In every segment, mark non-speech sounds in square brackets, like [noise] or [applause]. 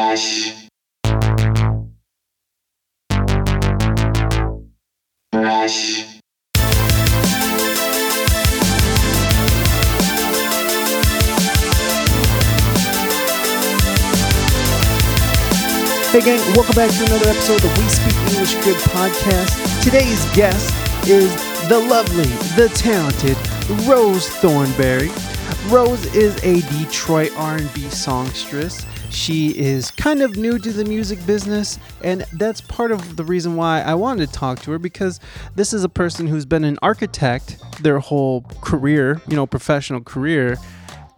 Brush. Brush. Hey gang, welcome back to another episode of We Speak English Good podcast. Today's guest is the lovely, the talented Rose Thornberry. Rose is a Detroit R&B songstress. She is kind of new to the music business, and that's part of the reason why I wanted to talk to her because this is a person who's been an architect their whole career, you know, professional career,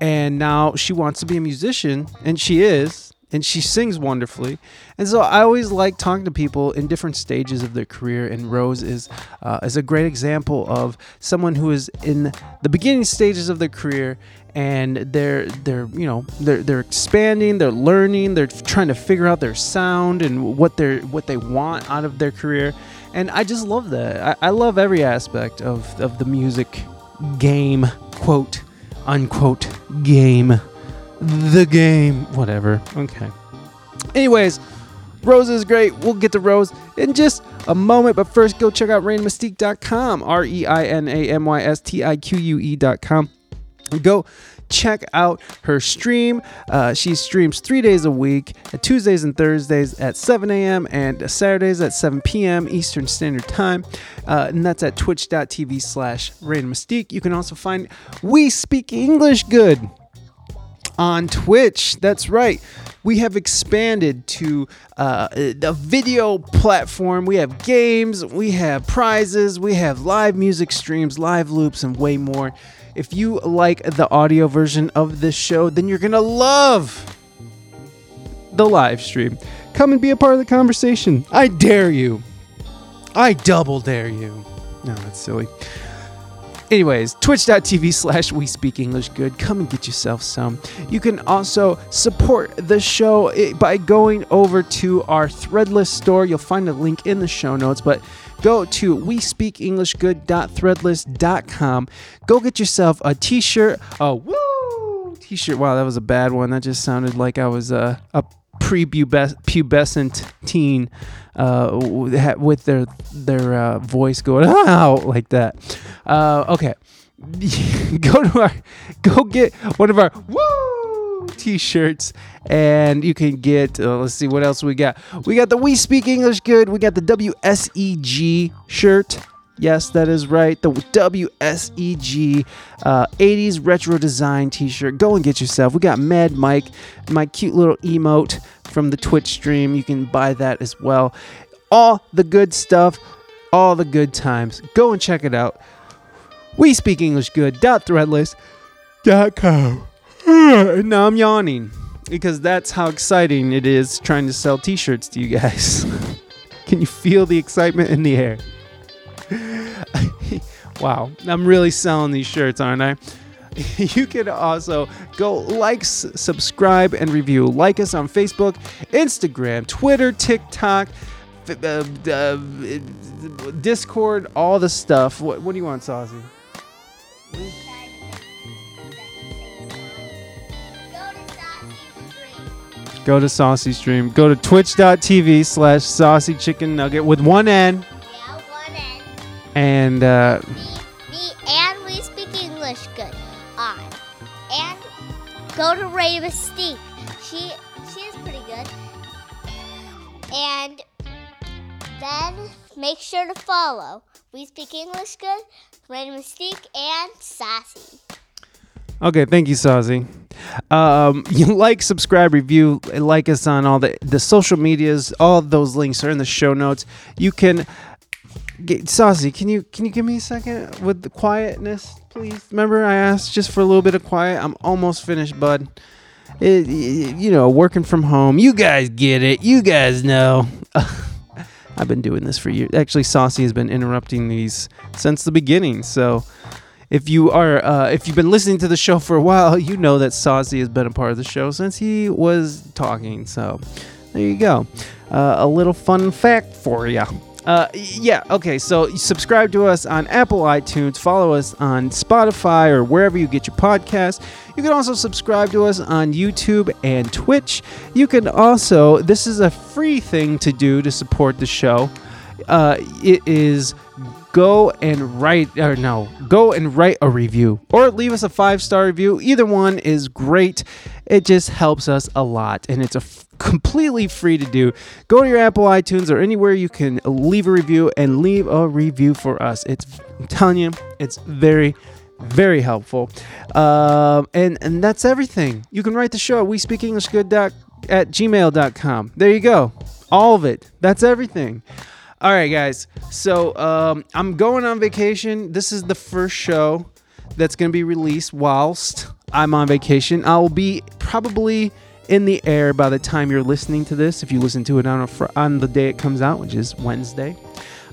and now she wants to be a musician, and she is and she sings wonderfully. And so I always like talking to people in different stages of their career. And Rose is uh, is a great example of someone who is in the beginning stages of their career, and they're they're you know they're they're expanding, they're learning, they're trying to figure out their sound and what they're what they want out of their career. And I just love that. I, I love every aspect of of the music game, quote unquote game the game. Whatever. Okay. Anyways, Rose is great. We'll get to Rose in just a moment. But first, go check out ReinaMystique.com. R E I N A M Y S T I Q U E.com. Go check out her stream. Uh, she streams three days a week, Tuesdays and Thursdays at 7 a.m. and Saturdays at 7 p.m. Eastern Standard Time. Uh, and that's at twitch.tv slash Mystique. You can also find We Speak English Good on Twitch. That's right. We have expanded to uh, a video platform. We have games, we have prizes, we have live music streams, live loops, and way more. If you like the audio version of this show, then you're going to love the live stream. Come and be a part of the conversation. I dare you. I double dare you. No, that's silly. Anyways, twitch.tv slash we speak English good. Come and get yourself some. You can also support the show eh, by going over to our threadless store. You'll find a link in the show notes, but go to we speak English good.threadless.com. Go get yourself a t shirt. A woo t shirt. Wow, that was a bad one. That just sounded like I was uh, a prepubescent teen uh, with their their uh, voice going [laughs] out like that. Uh, okay, [laughs] go to our go get one of our woo t-shirts and you can get uh, let's see what else we got we got the we speak english good we got the wseg shirt Yes, that is right. The WSEG uh, 80s retro design t shirt. Go and get yourself. We got Mad Mike, my cute little emote from the Twitch stream. You can buy that as well. All the good stuff, all the good times. Go and check it out. We speak English good. [sighs] Now I'm yawning because that's how exciting it is trying to sell t shirts to you guys. [laughs] Can you feel the excitement in the air? [laughs] wow, I'm really selling these shirts, aren't I? [laughs] You can also go like, subscribe, and review. Like us on Facebook, Instagram, Twitter, TikTok, uh, uh, Discord, all the stuff. What, what do you want, Saucy? Go to Saucy Stream. Go to twitch.tv slash saucy chicken nugget with one N. Yeah, one N. And uh, Me and we speak English good. On. And go to Ray Mystique. She she is pretty good. And then make sure to follow. We speak English good, Ray Mystique, and Sassy. Okay, thank you, Saucy. Um, [laughs] you like, subscribe, review, like us on all the the social medias. All those links are in the show notes. You can get Saucy. Can you can you give me a second with the quietness, please? Remember, I asked just for a little bit of quiet. I'm almost finished, bud. It, y- you know, working from home. You guys get it. You guys know. [laughs] I've been doing this for years. Actually, Saucy has been interrupting these since the beginning. So if you are uh, if you've been listening to the show for a while, you know that Saucy has been a part of the show since he was talking. So there you go, uh, a little fun fact for you. Uh, yeah, okay, so subscribe to us on Apple iTunes, follow us on Spotify or wherever you get your podcasts. You can also subscribe to us on YouTube and Twitch. You can also, this is a free thing to do to support the show. Uh, it is go and write or no go and write a review or leave us a five star review. Either one is great. It just helps us a lot and it's a f- completely free to do. Go to your apple itunes or anywhere you can leave a review and leave a review for us. It's i'm telling you it's very very helpful. Um, and and that's everything. You can write the show at we speak english good at gmail.com there you go. All of it. That's everything all right, guys. So um, I'm going on vacation. This is the first show that's going to be released whilst I'm on vacation. I'll be probably in the air by the time you're listening to this. If you listen to it on fr- on the day it comes out, which is Wednesday,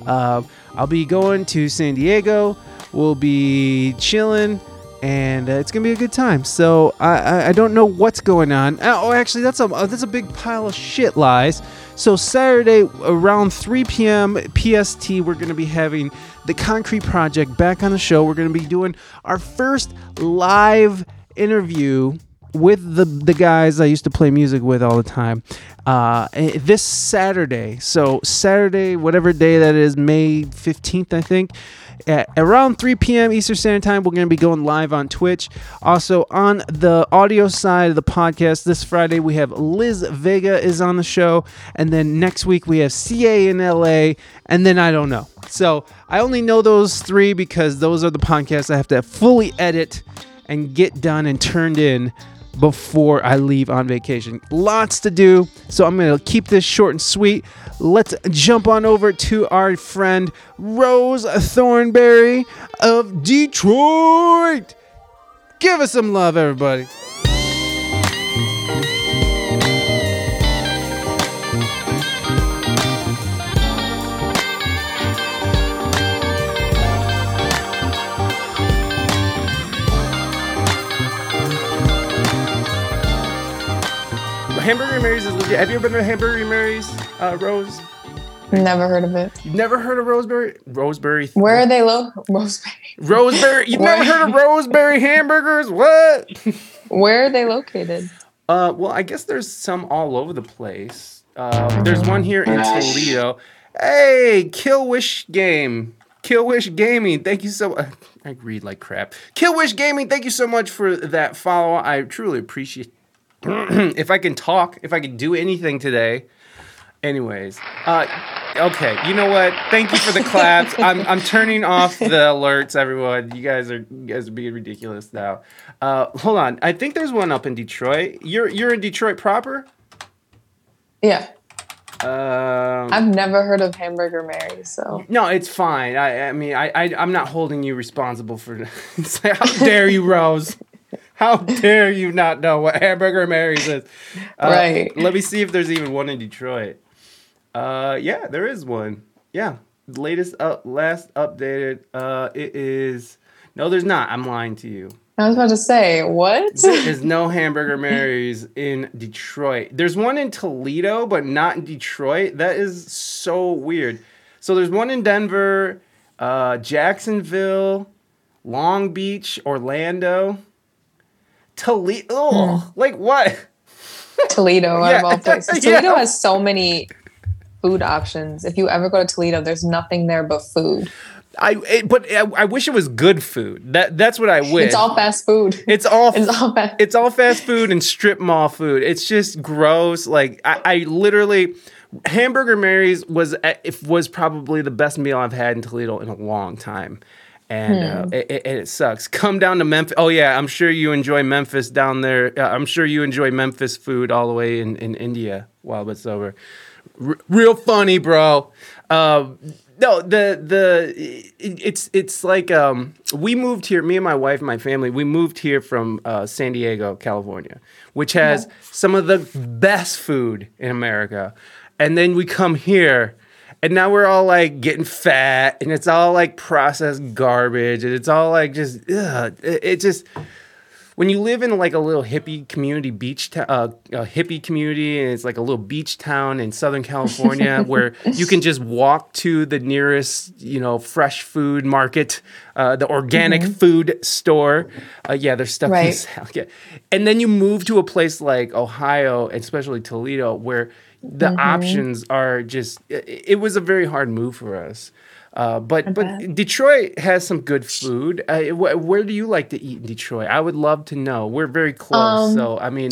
uh, I'll be going to San Diego. We'll be chilling. And uh, it's gonna be a good time. So I, I, I don't know what's going on. Oh, actually, that's a that's a big pile of shit lies. So Saturday around 3 p.m. PST, we're to be having the Concrete Project back on the show. We're to be doing our first live interview with the the guys I used to play music with all the time. Uh, this Saturday, so Saturday, whatever day that is, May 15th, I think. At around 3 p.m. Eastern Standard Time, we're going to be going live on Twitch. Also, on the audio side of the podcast, this Friday we have Liz Vega is on the show, and then next week we have CA in LA, and then I don't know. So I only know those three because those are the podcasts I have to fully edit and get done and turned in before I leave on vacation. Lots to do, so I'm going to keep this short and sweet. Let's jump on over to our friend Rose Thornberry of Detroit. Give us some love, everybody. Hamburger Mary's is legit. Have you ever been to Hamburger Mary's, uh, Rose? Never heard of it. You've never heard of Roseberry? Roseberry. Where are they low? Roseberry. Roseberry. You've never heard of [laughs] Roseberry hamburgers? What? [laughs] Where are they located? Uh, well, I guess there's some all over the place. Uh, there's one here in Toledo. Hey, Kill Wish Game. Kill Wish Gaming. Thank you so much. [laughs] I read like crap. Kill Wish Gaming. Thank you so much for that follow. I truly appreciate. [clears throat] if I can talk, if I can do anything today. Anyways, uh, okay. You know what? Thank you for the claps. [laughs] I'm I'm turning off the alerts, everyone. You guys are you guys are being ridiculous now. Uh, hold on. I think there's one up in Detroit. You're you're in Detroit proper. Yeah. Um, I've never heard of Hamburger Mary, so no, it's fine. I I mean I, I I'm not holding you responsible for. it's [laughs] like, how dare you, Rose? How dare you not know what Hamburger Mary's is? Uh, Right. Let me see if there's even one in Detroit. Uh, yeah, there is one. Yeah, latest up, last updated. Uh, it is. No, there's not. I'm lying to you. I was about to say, what? There is no Hamburger Mary's in Detroit. There's one in Toledo, but not in Detroit. That is so weird. So there's one in Denver, uh, Jacksonville, Long Beach, Orlando, Toledo. Ugh, hmm. Like what? Toledo, out Yeah. of all [laughs] places. Yeah. Toledo has so many food options. If you ever go to Toledo, there's nothing there but food. I it, but I, I wish it was good food. That that's what I wish. It's all fast food. It's all [laughs] It's all fast. it's all fast food and strip mall food. It's just gross. Like I, I literally, Hamburger Mary's was uh, it was probably the best meal I've had in Toledo in a long time, and uh, it, it, it sucks. Come down to Memphis. Oh yeah, I'm sure you enjoy Memphis down there. Uh, I'm sure you enjoy Memphis food all the way in in India while it's over. R- real funny, bro. Um, no, the the it, it's it's like um, we moved here. Me and my wife and my family. We moved here from uh, San Diego, California, which has some of the best food in America. And then we come here, and now we're all like getting fat, and it's all like processed garbage, and it's all like just ugh, it, it just when you live in like a little hippie community beach to, uh, a hippie community and it's like a little beach town in southern california [laughs] where you can just walk to the nearest you know fresh food market uh, the organic food store uh, yeah there's stuff Right. Yeah. and then you move to a place like ohio especially toledo where the Mm-hmm. options are just it, it was a very hard move for us uh, but but. Detroit has some good food. Uh, wh- where do you like to eat in Detroit? I would love to know. We're very close, Um, so I mean,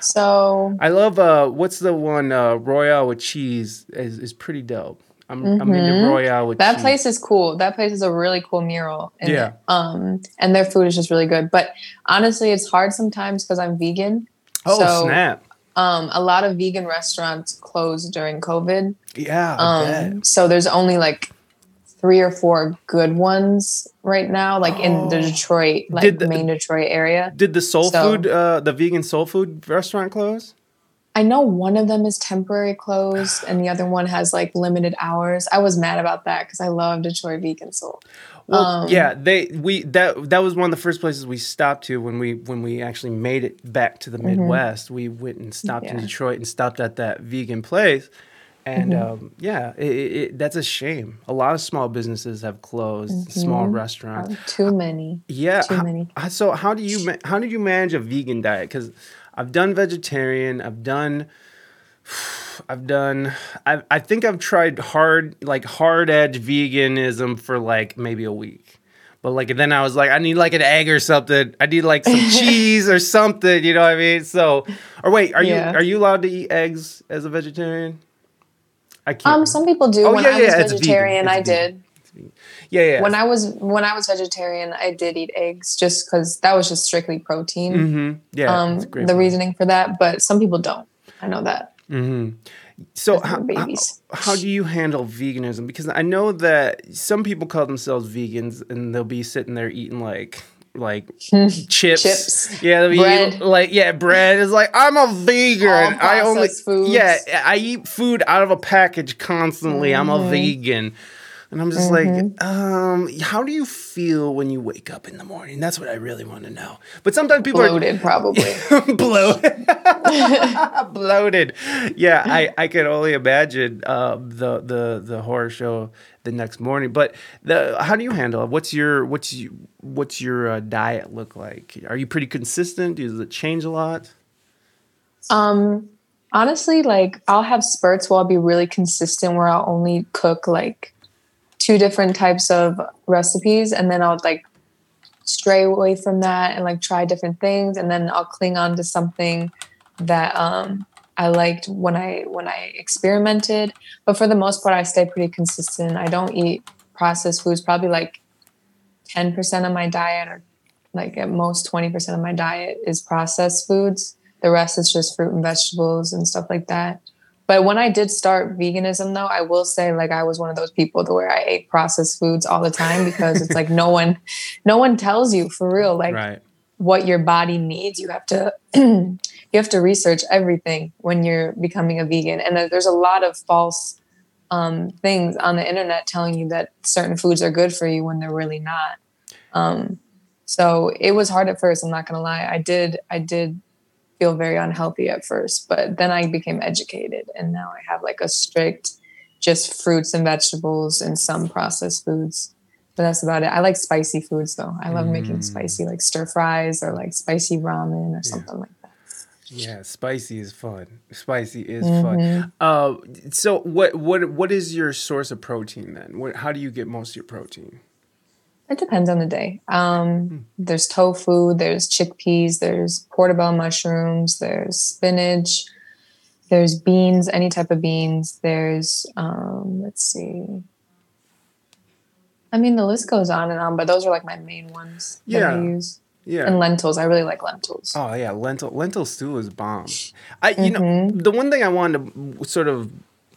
So I love uh, what's the one uh, Royale with cheese is, is pretty dope. I'm I'm into Royale with Mm-hmm. that cheese. place is cool. That place is a really cool mural. Yeah. it. Um, and their food is just really good. But honestly, it's hard sometimes because I'm vegan. Oh so, snap! Um, a lot of vegan restaurants closed during COVID. Yeah, Um, so there's only like three or four good ones right now, like in the Oh. Detroit, like the- main Detroit area. Did the soul so- food, uh, the vegan soul food restaurant close? I know one of them is temporary closed and the other one has like limited hours. I was mad about that because I love Detroit vegan soul. Well, Um, yeah, they we that that was one of the first places we stopped to when we when we actually made it back to the Midwest. We went and stopped in Mm-hmm. Detroit and stopped at that vegan place, and Mm-hmm. um, yeah, it, it, that's a shame. A lot of small businesses have closed, small restaurants. Um, too many. Yeah. Mm-hmm. Too many. ho- so how do you how did you manage a vegan diet? Because I've done vegetarian. I've done. I've done. I I think I've tried hard like hard edge veganism for like maybe a week. But like then I was like, I need like an egg or something. I need like some [laughs] cheese or something. You know what I mean? So, or wait, are Yeah. you are you allowed to eat eggs as a vegetarian? I can't. Um, some people do. Oh, when yeah, I yeah, was vegan. vegetarian, I did. yeah, yeah. When I was when I was vegetarian, I did eat eggs just because that was just strictly protein. hmm Yeah. um, the for- reasoning for that, but some people don't. I know that. So how, babies. how how do you handle veganism? Because I know that some people call themselves vegans and they'll be sitting there eating like like [laughs] chips. Chips, Yeah, bread. like yeah, bread. It's like I'm a vegan. I only foods. yeah, I eat food out of a package constantly. I'm Mm-hmm. a vegan. And I'm just like, um, how do you feel when you wake up in the morning? That's what I really want to know. But sometimes people are Bloated, probably. [laughs] bloated. [laughs] Bloated. Yeah i i can only imagine uh the the the horror show the next morning. But the how do you handle it? What's your what's you what's your uh, diet look like? Are you pretty consistent? Does it change a lot? Um, honestly, like I'll have spurts where I'll be really consistent, where I'll only cook like two different types of recipes, and then I'll like stray away from that and like try different things, and then I'll cling on to something that um I liked when I when I experimented. But for the most part, I stay pretty consistent. I don't eat processed foods. Probably like ten percent of my diet, or like at most twenty percent of my diet, is processed foods. The rest is just fruit and vegetables and stuff like that. But when I did start veganism, though, I will say like I was one of those people to where I ate processed foods all the time because it's like no [laughs] one, no one tells you for real like right what your body needs. You have to [clears throat] you have to research everything when you're becoming a vegan, and there's a lot of false um, things on the internet telling you that certain foods are good for you when they're really not. Um, so it was hard at first. I'm not gonna lie. I did I did feel very unhealthy at first, but then I became educated, and now I have like a strict just fruits and vegetables and some processed foods. But that's about it. I like spicy foods though. I love making spicy like stir fries or like spicy ramen or something like that. yeah spicy is fun spicy is Mm-hmm. fun uh so what what what is your source of protein then what, how do you get most of your protein It depends on the day. Um, there's tofu, there's chickpeas, there's portobello mushrooms, there's spinach, there's beans, any type of beans. There's um, let's see. I mean, the list goes on and on, but those are like my main ones that I Yeah. use. yeah And lentils, I really like lentils. Oh yeah, lentil lentil stew is bomb. I you know Mm-hmm. the one thing I wanted to sort of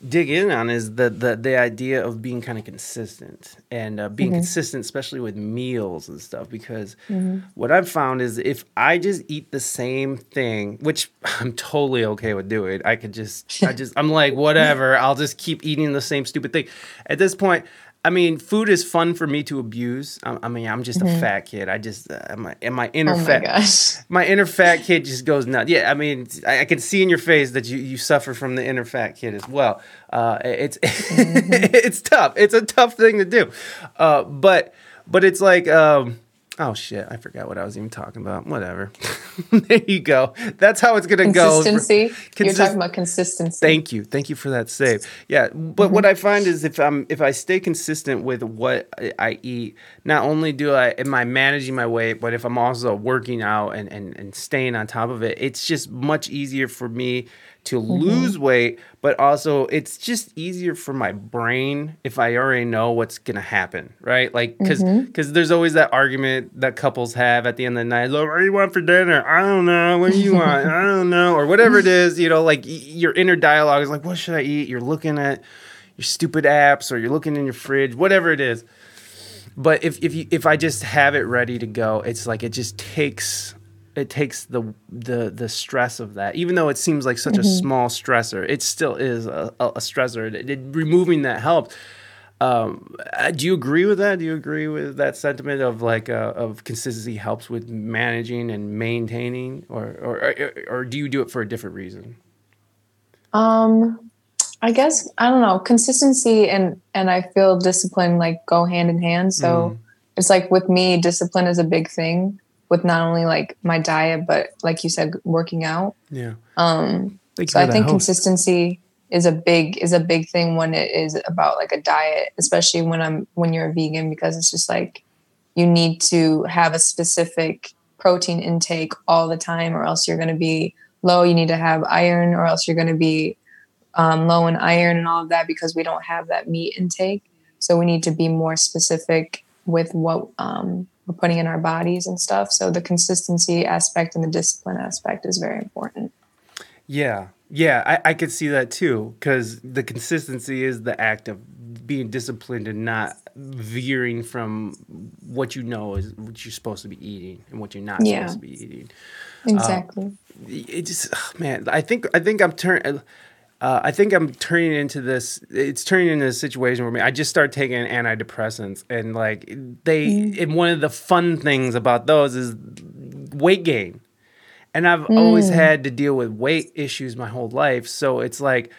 dig in on is the the, the idea of being kind of consistent and uh, Mm-hmm. being consistent, especially with meals and stuff. Because Mm-hmm. what I've found is if I just eat the same thing, which [laughs] I'm totally okay with doing, I could just I [laughs] just I'm like whatever, I'll just keep eating the same stupid thing. At this point. I mean, food is fun for me to abuse. I, I mean, I'm just a fat kid. I just, uh, my, and my inner Mm-hmm. Oh my fat, gosh. [laughs] my inner fat kid just goes nuts. Yeah, I mean, I, I can see in your face that you, you suffer from the inner fat kid as well. Uh, it's [laughs] it's tough. It's a tough thing to do, uh, but but it's like. Um, Oh shit! I forgot what I was even talking about. Whatever. [laughs] there you go. That's how it's gonna go. Consistency. You're talking about consistency. Thank you. Thank you for that save. Yeah, but what I find is if I'm if I stay consistent with what I- I eat, not only do I am I managing my weight, but if I'm also working out and and, and staying on top of it, it's just much easier for me to mm-hmm. lose weight, but also it's just easier for my brain if I already know what's gonna happen, right? Like because because mm-hmm. there's always that argument that couples have at the end of the night. What do you want for dinner? I don't know. What do you want? [laughs] I don't know, or whatever it is. You know, like your inner dialogue is like, what should I eat? You're looking at your stupid apps, or you're looking in your fridge, whatever it is. But if if you if I just have it ready to go, it's like it just takes it takes the the the stress of that. Even though it seems like such a small stressor, it still is a, a, stressor. It, it- removing that helps. Um, uh, do you agree with that? Do you agree with that sentiment of like uh, of consistency helps with managing and maintaining, or, or or or do you do it for a different reason? Um, I guess I don't know. Consistency and and I feel discipline like go hand in hand. So it's like with me, discipline is a big thing with not only like my diet, but like you said, working out. Yeah. Um, Thank so I think host. consistency is a big is a big thing when it is about like a diet, especially when I'm when you're a vegan because it's just like you need to have a specific protein intake all the time or else you're going to be low. You need to have iron or else you're going to be um, low in iron and all of that because we don't have that meat intake. So we need to be more specific with what um, we're putting in our bodies and stuff. So the consistency aspect and the discipline aspect is very important. Yeah, yeah, I, I could see that too because the consistency is the act of being disciplined and not veering from what you know is what you're supposed to be eating and what you're not Yeah. supposed to be eating. Um, exactly. It just, ugh, man, I think I think I'm turning. Uh, I think I'm turning into this. It's turning into a situation where me, I just start taking antidepressants, and like they, and one of the fun things about those is weight gain. And I've always had to deal with weight issues my whole life, so it's like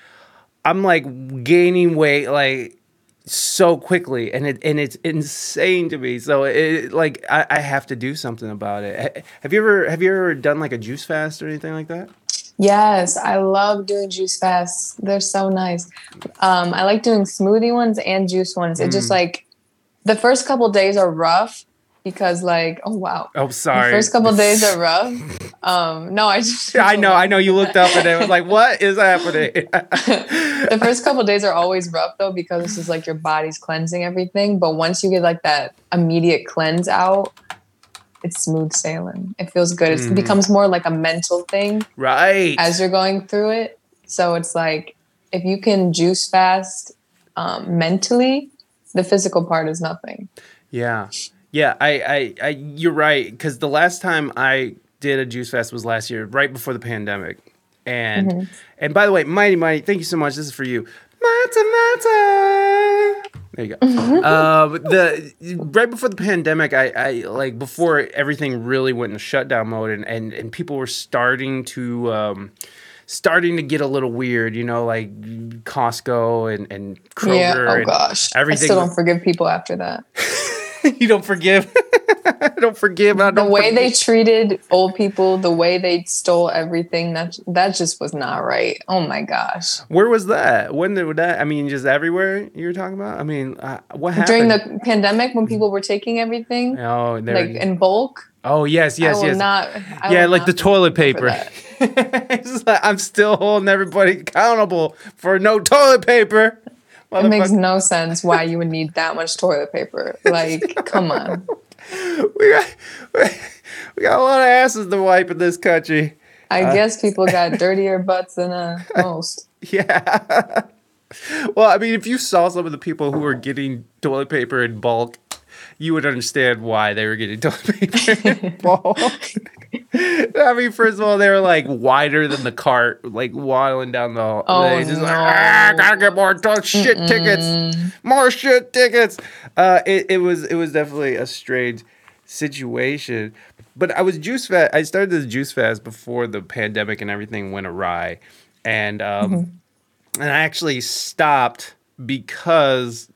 I'm like gaining weight like so quickly, and it and it's insane to me. So it like I, I have to do something about it. Have you ever have you ever done like a juice fast or anything like that? Yes, I love doing juice fasts. They're so nice. Um, I like doing smoothie ones and juice ones. It just like the first couple days are rough because like oh wow. Oh, The sorry. first couple days are rough. [laughs] Um, no, I just I know, I know. You looked up and it was like, [laughs] "What is happening?" [laughs] the first couple days are always rough though because this is like your body's cleansing everything. But once you get like that immediate cleanse out, it's smooth sailing. It feels good. It's, It becomes more like a mental thing right. as you're going through it. So it's like if you can juice fast um, mentally, the physical part is nothing. Yeah, yeah. I, I, I you're right. Because the last time I did a juice fast was last year, right before the pandemic. And and by the way, Mighty Mighty, thank you so much. This is for you. Mata Mata. There you go. [laughs] uh, the right before the pandemic, I, I like before everything really went in shutdown mode, and and, and people were starting to. Um, Starting to get a little weird, you know, like Costco and, and Kroger. yeah. Oh gosh. everything. I still don't forgive people after that. [laughs] [laughs] you don't forgive. I [laughs] don't forgive. I The don't the way forgive. they treated old people, the way they stole everything, that that just was not right. Oh my gosh. Where was that? When did that? I mean, just everywhere you were talking about. I mean, uh, what happened During the pandemic when people were taking everything Oh, like in bulk, oh, yes, yes, yes. not yeah, like the toilet paper. [laughs] It's like, I'm still holding everybody accountable for no toilet paper. It makes no sense why you would need that much toilet paper. Like, come on. [laughs] we got [laughs] we got a lot of asses to wipe in this country. I Uh, guess people got [laughs] dirtier butts than uh, most. Yeah. well, I mean, if you saw some of the people who were getting toilet paper in bulk, you would understand why they were getting [laughs] toilet paper. I mean, first of all, they were like wider than the cart, like waddling down the hall. Oh, they just like, no. ah, gotta get more t- shit tickets, more shit tickets. Uh, it, it was it was definitely a strange situation. But I was juice fast. I started this juice fast before the pandemic and everything went awry, and um, and I actually stopped because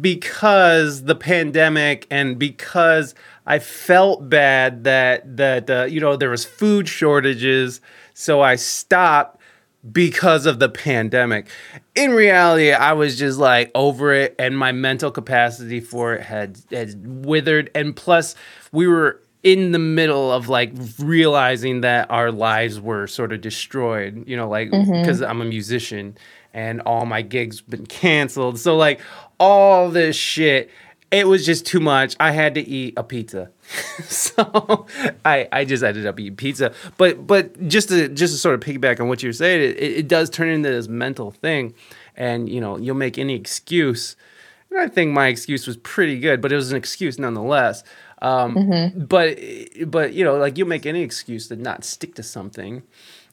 because the pandemic and because I felt bad that that uh, you know there was food shortages, so I stopped because of the pandemic. In reality, I was just like over it, and my mental capacity for it had had withered. And plus, we were in the middle of like realizing that our lives were sort of destroyed. You know, like because I'm a musician and all my gigs been canceled. So like all this shit, it was just too much. I had to eat a pizza. [laughs] so I I just ended up eating pizza. But but just to just to sort of piggyback on what you're saying, it, it does turn into this mental thing. And you know, you'll make any excuse. And I think my excuse was pretty good, but it was an excuse nonetheless. Um, But but you know, like you'll make any excuse to not stick to something.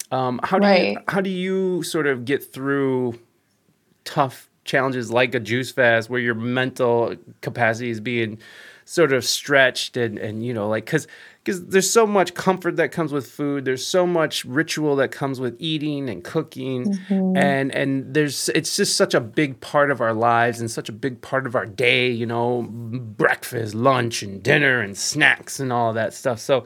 Um, how do you, how do you sort of get through tough challenges like a juice fast where your mental capacity is being sort of stretched and and you know like because because there's so much comfort that comes with food. There's so much ritual that comes with eating and cooking. Mm-hmm. And and there's it's just such a big part of our lives and such a big part of our day you know breakfast lunch and dinner and snacks and all that stuff. So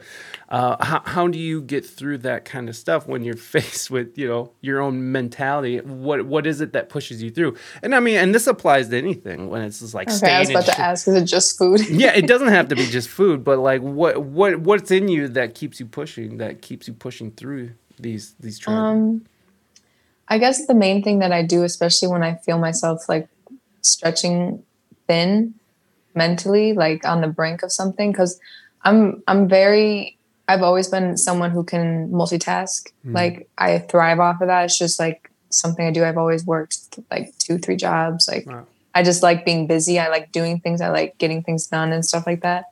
uh, how, how do you get through that kind of stuff when you're [laughs] faced with you know your own mentality? What what is it that pushes you through? And i mean and this applies to anything when it's just like Okay, I was about to sh- ask, is it just food? [laughs] yeah it doesn't have to be [laughs] just food but like what what what's in you that keeps you pushing that keeps you pushing through these these tragedies Um, I guess the main thing that I do, especially when I feel myself like stretching thin mentally, like on the brink of something, because I'm I'm very I've always been someone who can multitask. Mm. Like I thrive off of that. It's just like something I do. I've always worked like two, three jobs. Like Wow. I just like being busy. I like doing things. I like getting things done and stuff like that.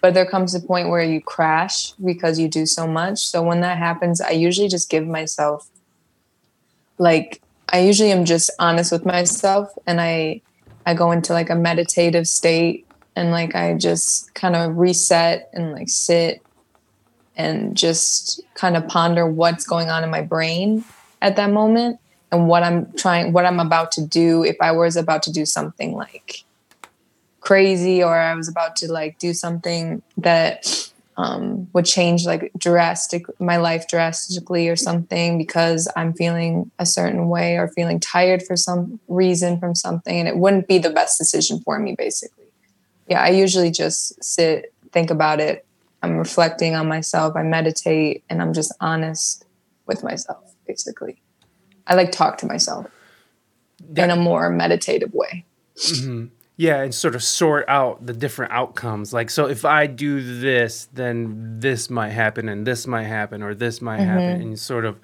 But there comes a point where you crash because you do so much. So when that happens, I usually just give myself like I usually am just honest with myself and I I go into like a meditative state and like I just kind of reset and like sit and just kind of ponder what's going on in my brain at that moment and what I'm trying what I'm about to do if I was about to do something like crazy or I was about to like do something that um, would change like drastic my life drastically or something because I'm feeling a certain way or feeling tired for some reason from something and it wouldn't be the best decision for me basically. Yeah, I usually just sit, think about it. I'm reflecting on myself, I meditate and I'm just honest with myself basically. I like talk to myself in a more meditative way. yeah and sort of sort out the different outcomes like so if i do this then this might happen and this might happen or this might Mm-hmm. happen and you sort of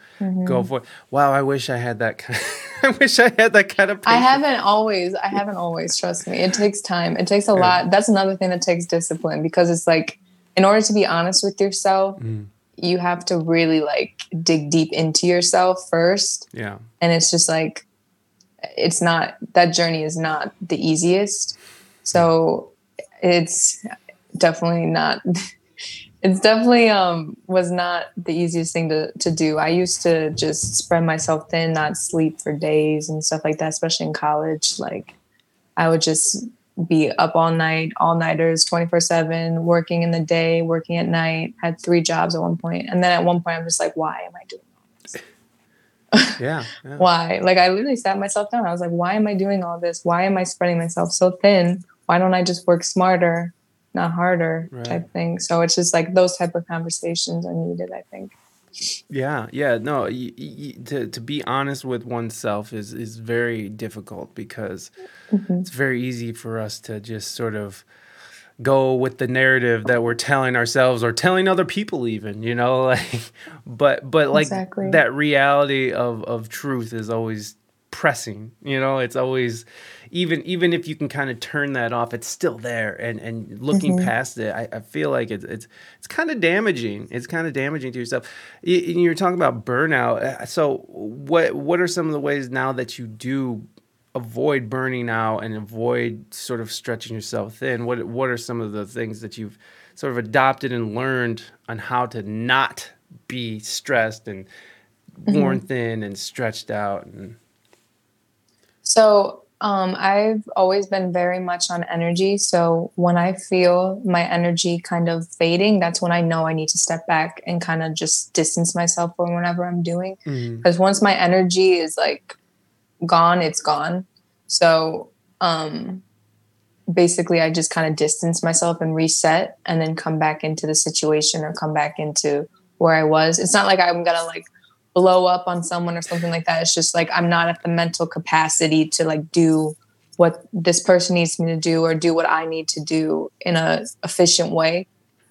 go for it wow i wish i had that kind [laughs] i wish i had that kind of I haven't always, I haven't always, trust me. It takes time. It takes a lot. That's another thing that takes discipline because it's like, in order to be honest with yourself, Mm. you have to really like dig deep into yourself first. yeah And it's just like, it's not, that journey is not the easiest. So it's definitely not, [laughs] it's definitely um was not the easiest thing to, to do. I used to just spread myself thin, not sleep for days and stuff like that, especially in college. Like I would just be up all night, all nighters, 24 seven, working in the day, working at night, had three jobs at one point. And then at one point I'm just like, why am I doing yeah, yeah. [laughs] why? Like I literally sat myself down. I was like, why am I doing all this? Why am I spreading myself so thin? Why don't I just work smarter, not harder Right. type thing? So it's just like those type of conversations are needed, I think. Yeah, yeah, no. Y- y- to to be honest with oneself is is very difficult because mm-hmm. it's very easy for us to just sort of go with the narrative that we're telling ourselves or telling other people even you know [laughs] like but but like Exactly. that reality of of truth is always pressing. You know, it's always even even if you can kind of turn that off, it's still there. And and looking Mm-hmm. past it, I, I feel like it's it's it's kind of damaging. It's kind of damaging to yourself. You, you're talking about burnout. Uh, So what what are some of the ways now that you do avoid burning out and avoid sort of stretching yourself thin? What what are some of the things that you've sort of adopted and learned on how to not be stressed and worn thin and stretched out and So um, I've always been very much on energy. So when I feel my energy kind of fading, that's when I know I need to step back and kind of just distance myself from whatever I'm doing. Because once my energy is like gone, it's gone. So um, basically, I just kind of distance myself and reset and then come back into the situation or come back into where I was. It's not like I'm going to like blow up on someone or something like that. It's just like I'm not at the mental capacity to like do what this person needs me to do or do what I need to do in a efficient way.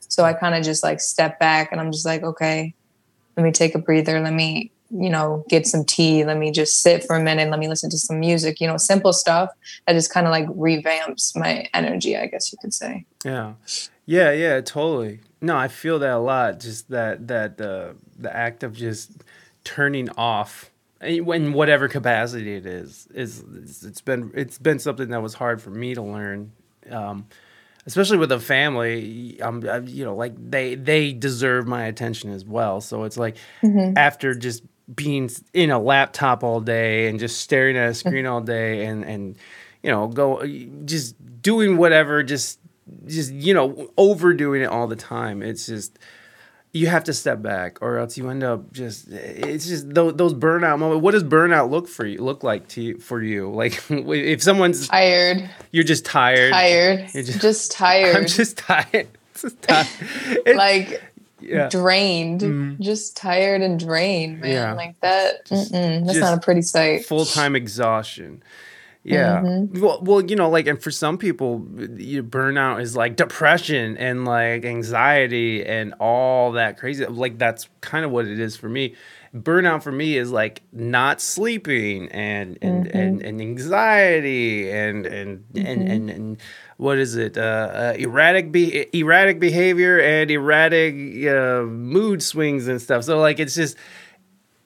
So I kind of just like step back and I'm just like, okay, let me take a breather. Let me, you know, get some tea. Let me just sit for a minute. Let me listen to some music, you know, simple stuff that just kind of like revamps my energy, I guess you could say. Yeah, yeah, yeah, totally. No, I feel that a lot. Just that that uh, the act of just turning off, in whatever capacity it is, is it's- been it's been something that was hard for me to learn, um, especially with a family. Um, I- you know, like they they deserve my attention as well. So it's like after just being in a laptop all day and just staring at a screen all day and and you know go just doing whatever just just you know overdoing it all the time it's just you have to step back or else you end up just it's just those, those burnout moments what does burnout look for you look like to you for you like [laughs] if someone's Tired, you're just tired tired, You're just, just- tired, [laughs] i'm just tired just tired. [laughs] It- like yeah. drained, mm-hmm. just tired and drained, man. Yeah. Like that, mm-mm, that's just not a pretty sight. full-time exhaustion yeah Mm-hmm. well, well you know like and for some people you, burnout is like depression and like anxiety and all that crazy like that's kind of what it is for me burnout for me is like not sleeping and and Mm-hmm. and, and anxiety and and, and and and what is it uh, uh erratic be- erratic behavior and erratic uh, mood swings and stuff so like it's just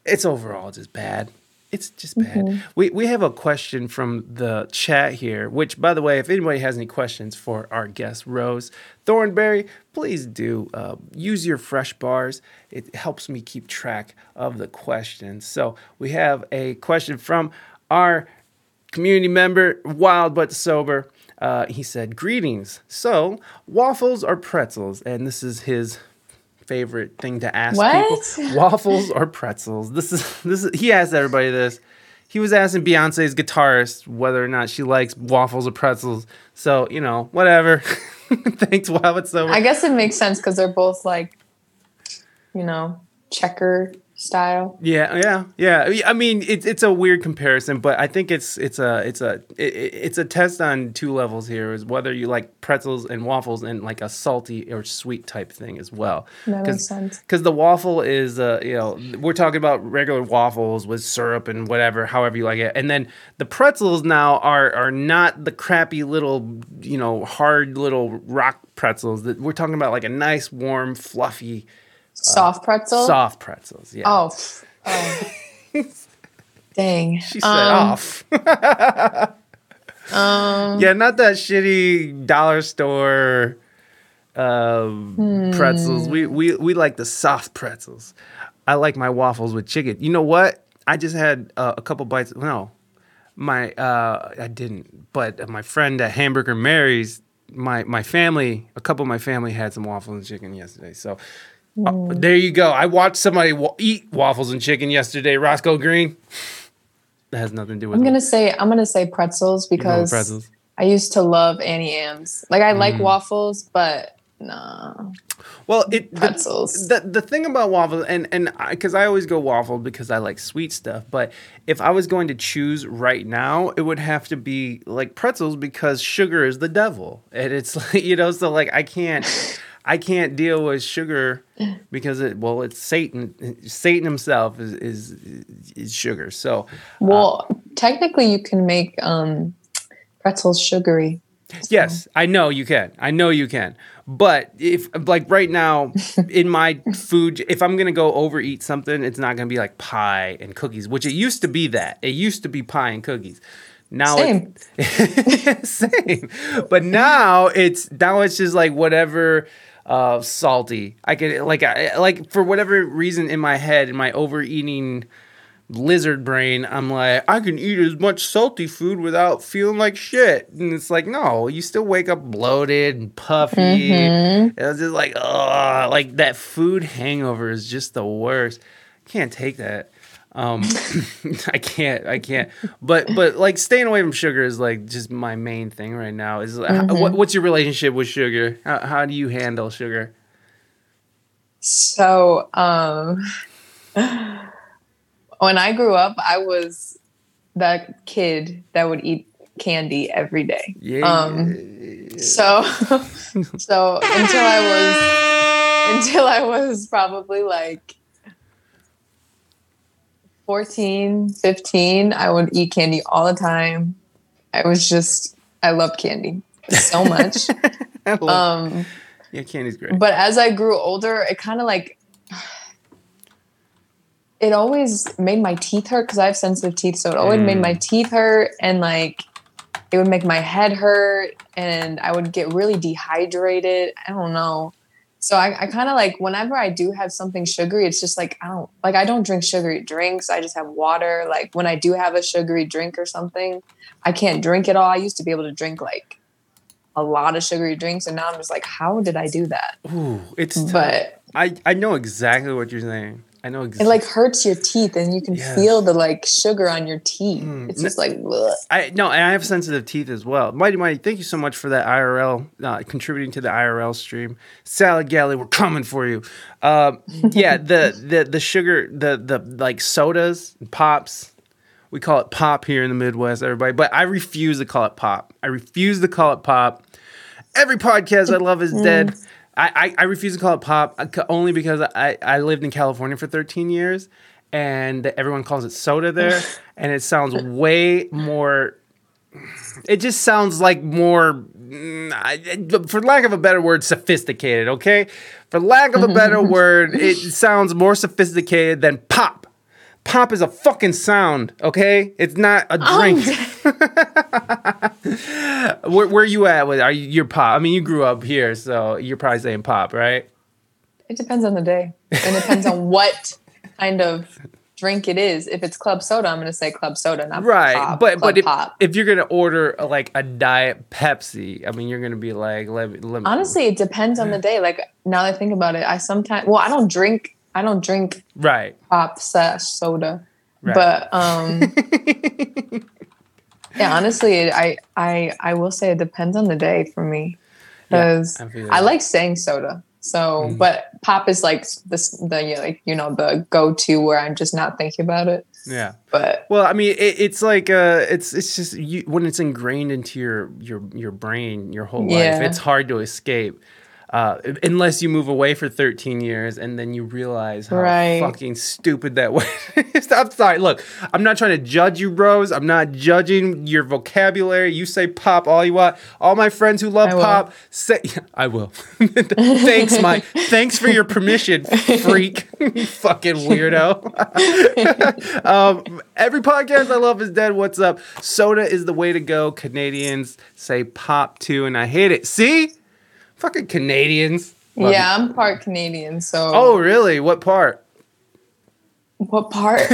it's overall just bad. It's just bad. We we have a question from the chat here, which by the way, if anybody has any questions for our guest Rose Thornberry, please do uh, use your fresh bars. It helps me keep track of the questions. So we have a question from our community member, Wild but Sober. Uh, he said, "Greetings. So waffles or pretzels?" And this is his favorite thing to ask What? people [laughs] waffles or pretzels? This is [laughs] this is he asked everybody this. He was asking beyonce's guitarist whether or not she likes waffles or pretzels. So you know whatever. [laughs] Thanks wow it's so I guess it makes sense because they're both like, you know, checker style. yeah yeah yeah i mean it's it's a weird comparison but i think it's it's a it's a it, it- it's a test on two levels here is whether you like pretzels and waffles and like a salty or sweet type thing as well That makes sense. because the waffle is uh you know we're talking about regular waffles with syrup and whatever however you like it and then the pretzels now are are not the crappy little you know hard little rock pretzels that we're talking about like a nice warm fluffy Soft pretzel. soft pretzels yeah Oh. oh. [laughs] Dang. she said Um, off [laughs] yeah not that shitty dollar store um, pretzels we, we we like the soft pretzels i like my waffles with chicken you know what i just had uh, a couple bites no my uh i didn't but my friend at hamburger mary's my my family a couple of my family had some waffles and chicken yesterday so uh, there you go i watched somebody wa- eat waffles and chicken yesterday roscoe green that has nothing to do with it. I'm gonna say I'm gonna say pretzels going with because pretzels. I used to love Auntie Anne's. Like I like waffles, but nah. Well, it the- Pretzels. The, the thing about waffles, and and because I, always go waffle because I like sweet stuff. But if I was going to choose right now, it would have to be like pretzels because sugar is the devil, and it's [laughs] like you know, so like I can't. I can't deal with sugar [laughs] because it well it's Satan Satan himself is is, is sugar. So Well, technically, you can make um, pretzels sugary. Yes, I know you can. I know you can. But if like right now [laughs] in my food, if I'm gonna go overeat something, it's not gonna be like pie and cookies, which it used to be that. It used to be pie and cookies. Now Same. it's [laughs] same. But now it's now it's just like whatever uh salty. I could like I like for whatever reason in my head, in my overeating lizard brain, I'm like, I can eat as much salty food without feeling like shit. And it's like, no, you still wake up bloated and puffy. Mm-hmm. It was just like, oh, like that food hangover is just the worst. Can't take that. Um, [laughs] I can't, I can't. But but like staying away from sugar is like just my main thing right now. Is Mm-hmm. what, what's your relationship with sugar? How, how do you handle sugar? So, um, [sighs] when I grew up, I was that kid that would eat candy every day. Yeah. Um, So, [laughs] so until I was until I was probably like 14, 15, I would eat candy all the time. I was just I loved candy so much. [laughs] Um yeah, candy's great. but as I grew older, it kind of like it always made my teeth hurt because I have sensitive teeth, so it always made my teeth hurt and like it would make my head hurt and I would get really dehydrated. I don't know. So I, I kind of like whenever I do have something sugary, it's just like I don't like I don't drink sugary drinks. I just have water. Like when I do have a sugary drink or something, I can't drink it all. I used to be able to drink like a lot of sugary drinks, and now I'm just like, how did I do that? Ooh, it's tough. But I I know exactly what you're saying. I know it like hurts your teeth, and you can Yeah. feel the like sugar on your teeth. Mm. It's just like, ugh. I no, and I have sensitive teeth as well. Mighty Mighty, thank you so much for that IRL uh, contributing to the IRL stream. Salad Galley, we're coming for you. Um, yeah, [laughs] the the the sugar, the the like sodas, pops. We call it pop here in the Midwest, everybody. But I refuse to call it pop. I refuse to call it pop. Every podcast I love is dead. I, I, I refuse to call it pop uh, only because I, I lived in California for 13 years and everyone calls it soda there. [laughs] and it sounds way more it just sounds like more mm, for lack of a better word sophisticated okay? For lack of a better [laughs] word it sounds more sophisticated than pop. Pop is a fucking sound okay? It's not a drink [laughs] [laughs] where, where you at with are you your pop i mean you grew up here so you're probably saying pop right it depends on the day, it depends on what kind of drink it is. If it's club soda, I'm going to say club soda, not right pop, but but if, pop. if you're gonna order uh, like a diet pepsi i mean you're gonna be like let me, let me Honestly, it depends on the day. Like now that I think about it, I sometimes well, I don't drink. I don't drink right pop slash soda, Right. but um, [laughs] yeah. Honestly, I I I will say it depends on the day for me Yeah, because I feel I like saying soda. So, Mm-hmm. but pop is like this the you like you know the go to where I'm just not thinking about it. yeah But Well, I mean, it, it's like uh, it's it's just you, when it's ingrained into your your your brain your whole life. Yeah. It's hard to escape. Uh, unless you move away for 13 years and then you realize how Right. fucking stupid that was. [laughs] I'm sorry. Look, I'm not trying to judge you, bros. I'm not judging your vocabulary. You say pop all you want. All my friends who love I will. pop say [laughs] I will. [laughs] Thanks, Mike. Thanks for your permission, freak. fucking weirdo. Um, every podcast I love is dead. What's up? Soda is the way to go. Canadians say pop too, and I hate it. See, fucking Canadians. Love yeah, you. I'm part Canadian. So Oh, really? What part? what part? [laughs] [laughs]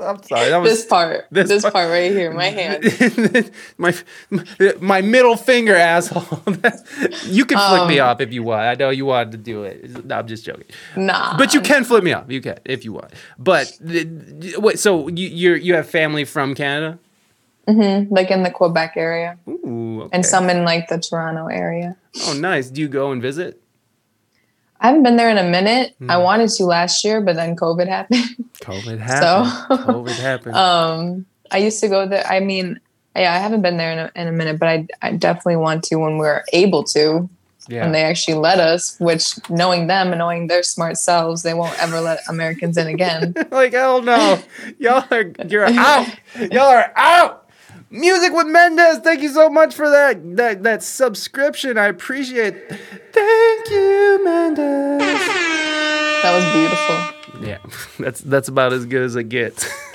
I'm sorry. That this part. this This, part. part. right here, my [laughs] hand. my my middle finger, asshole. you can flip me Um, off if you want. I know you wanted to do it. No, I'm just joking. Nah. But you can flip me off. You can if you want. But th- th- wait, so you you're, you have family from Canada? Mhm, like in the Quebec area, Ooh, okay. and some in like the Toronto area. Oh, nice. Do you go and visit? I haven't been there in a minute. Hmm. I wanted to last year, but then COVID happened. [laughs] COVID happened. [laughs] COVID happened. um, I used to go there. I mean, yeah, I haven't been there in a, in a minute, but I, I definitely want to when we're able to. Yeah. And they actually let us, which knowing them and knowing their smart selves, they won't ever let Americans in again. [laughs] like hell no, y'all are you're out. Y'all are out. Music with Mendez. Thank you so much for that that that subscription. I appreciate. Thank you, Mendez. That was beautiful. Yeah, [laughs] that's that's about as good as it gets. [laughs]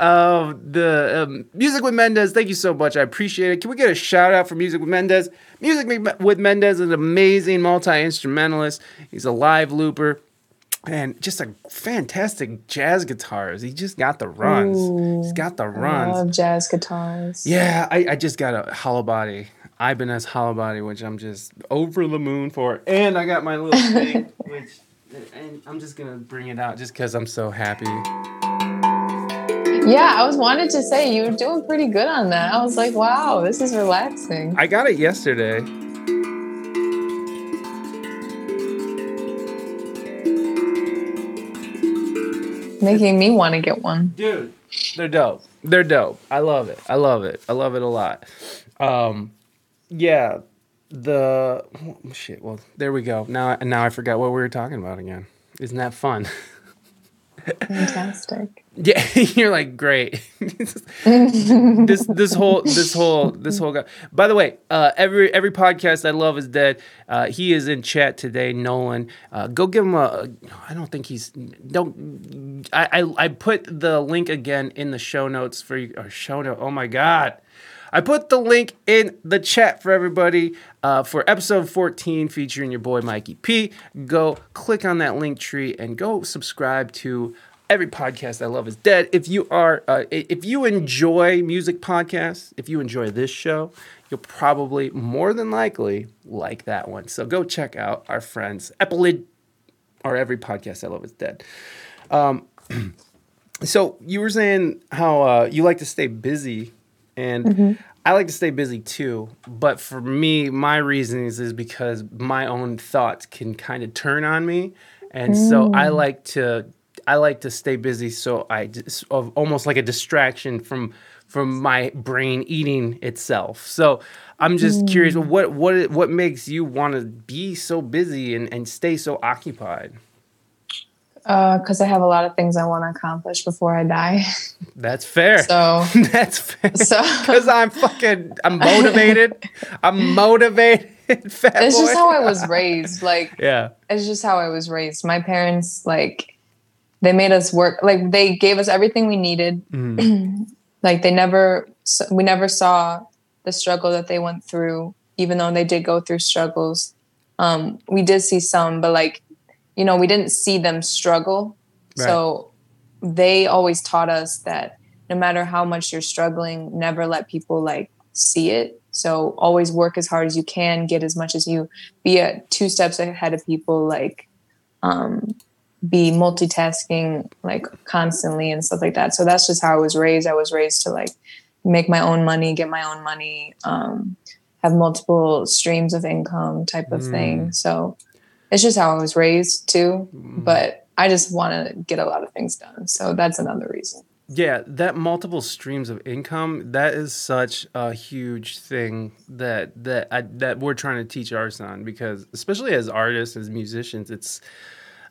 um, the um, music with Mendez. Thank you so much. I appreciate it. Can we get a shout out for music with Mendez? Music with Mendez is an amazing multi instrumentalist. He's a live looper. And just a fantastic jazz guitars. He just got the runs. He's got the runs. I love jazz guitars. Yeah, I, I just got a hollow body, Ibanez hollow body, which I'm just over the moon for. And I got my little [laughs] thing, which and I'm just gonna bring it out just because I'm so happy. Yeah, I was wanted to say you were doing pretty good on that. I was like, wow, this is relaxing. I got it yesterday. Making me want to get one. Dude, they're dope. They're dope. I love it. I love it. I love it a lot. Um, yeah, the oh, shit. Well, there we go. Now, now I forgot what we were talking about again. Isn't that fun? [laughs] Fantastic. Yeah, [laughs] you're like great. [laughs] this this whole this whole this whole guy. By the way, uh, every every podcast I love is dead. Uh, he is in chat today, Nolan. Uh, go give him a. I don't think he's. Don't. I, I I put the link again in the show notes for you. Or show note. Oh my god. I put the link in the chat for everybody uh, for episode 14 featuring your boy Mikey P. Go click on that link tree and go subscribe to every podcast I love is dead. If you are, uh, if you enjoy music podcasts, if you enjoy this show, you'll probably more than likely like that one. So go check out our friends Epilid or every podcast I love is dead. Um, [clears throat] so you were saying how uh, you like to stay busy, and mm-hmm. I like to stay busy too. But for me, my reasons is because my own thoughts can kind of turn on me, and so I mm. like to I like to stay busy. So I just, of almost like a distraction from from my brain eating itself. So I'm just curious, mm. what what what makes you want to be so busy and, and stay so occupied? Because Uh, I have a lot of things I want to accomplish before I die. [laughs] That's fair. So, [laughs] That's fair. so [laughs] Because I'm fucking, I'm motivated. I'm motivated, it's boy. just how I was raised. Like, yeah. it's just how I was raised. My parents, like, they made us work. Like, they gave us everything we needed. [clears throat] like, they never, we never saw the struggle that they went through, even though they did go through struggles. Um, we did see some, but like, you know, we didn't see them struggle. So they always taught us that no matter how much you're struggling, never let people like see it. So always work as hard as you can, get as much as you be at two steps ahead of people, like um, be multitasking like constantly and stuff like that. So that's just how I was raised. I was raised to like make my own money, get my own money, um, have multiple streams of income type of thing. So it's just how I was raised too. Mm. But I just want to get a lot of things done. So that's another reason. Yeah, that multiple streams of income, that is such a huge thing that that I, that we're trying to teach our son because especially as artists, as musicians, it's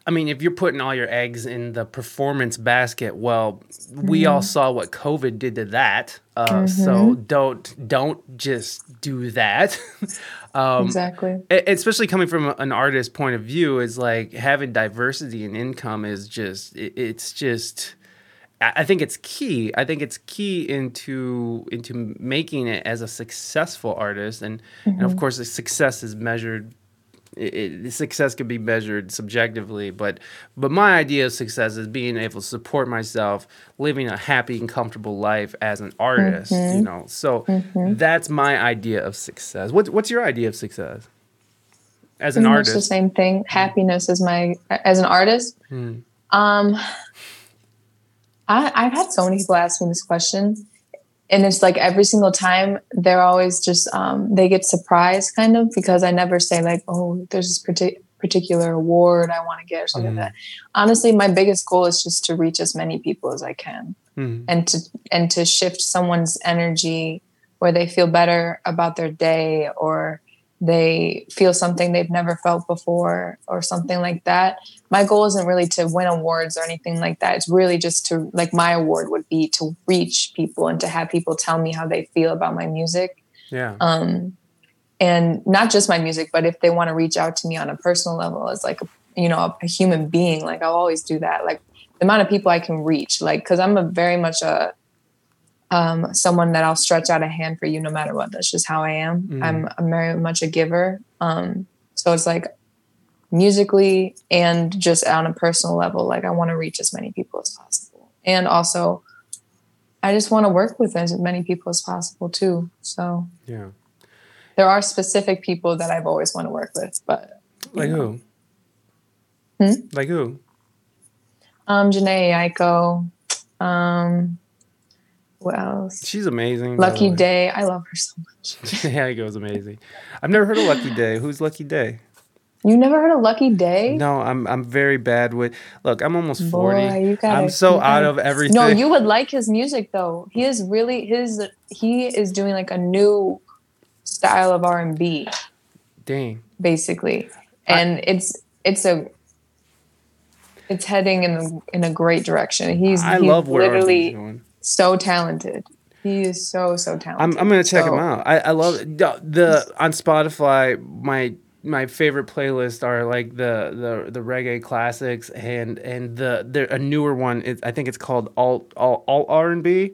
I mean, if you're putting all your eggs in the performance basket, well, we all saw what COVID did to that. Uh, So don't don't just do that. [laughs] um, exactly. especially coming from an artist's point of view is like having diversity in income is just it, it's just I I think it's key. I think it's key into into making it as a successful artist, and and of course, success is measured. It, it, success can be measured subjectively, but but my idea of success is being able to support myself, living a happy and comfortable life as an artist. You know, so that's my idea of success. What's what's your idea of success as an Pretty much the artist? same thing. Happiness is my as an artist. Hmm. Um, I, I've had so many people ask me this question, and it's like every single time they're always just um, they get surprised, kind of, because I never say like, oh, there's this partic- particular award I want to get or something Hmm. like that. Honestly, my biggest goal is just to reach as many people as I can Mhm. and to and to shift someone's energy where they feel better about their day or they feel something they've never felt before or something like that. My goal isn't really to win awards or anything like that. It's really just to like my award would be to reach people and to have people tell me how they feel about my music. Yeah. Um and not just my music, but if they want to reach out to me on a personal level as like a, you know, a, a human being, like I'll always do that. Like the amount of people I can reach, like cuz I'm a very much a um, someone that I'll stretch out a hand for you no matter what. That's just how I am. Mm. I'm, I'm very much a giver. Um, so it's like musically and just on a personal level, like I want to reach as many people as possible. And also, I just want to work with as many people as possible too. So Yeah. there are specific people that I've always want to work with, but Like who? Hmm? Like who? um, Jhené Aiko, um, what else? She's amazing. Lucky. Day. I love her so much. [laughs] yeah, it goes amazing. I've never heard of Lucky Daye. Who's Lucky Daye? You never heard of Lucky Daye? No, I'm I'm very bad with. Look, I'm almost forty. Boy, you gotta, I'm so you out of everything. No, you would like his music though. He is really his. He is doing like a new style of R and B, Dang. basically, I- and it's it's a it's heading in the, in a great direction. He's I he's love literally so talented. He is so so talented. I'm I'm gonna check So- him out. I, I love the, the on Spotify. My my favorite playlists are like the the the reggae classics and and the a newer one. Is, I think it's called alt alt alt R and B,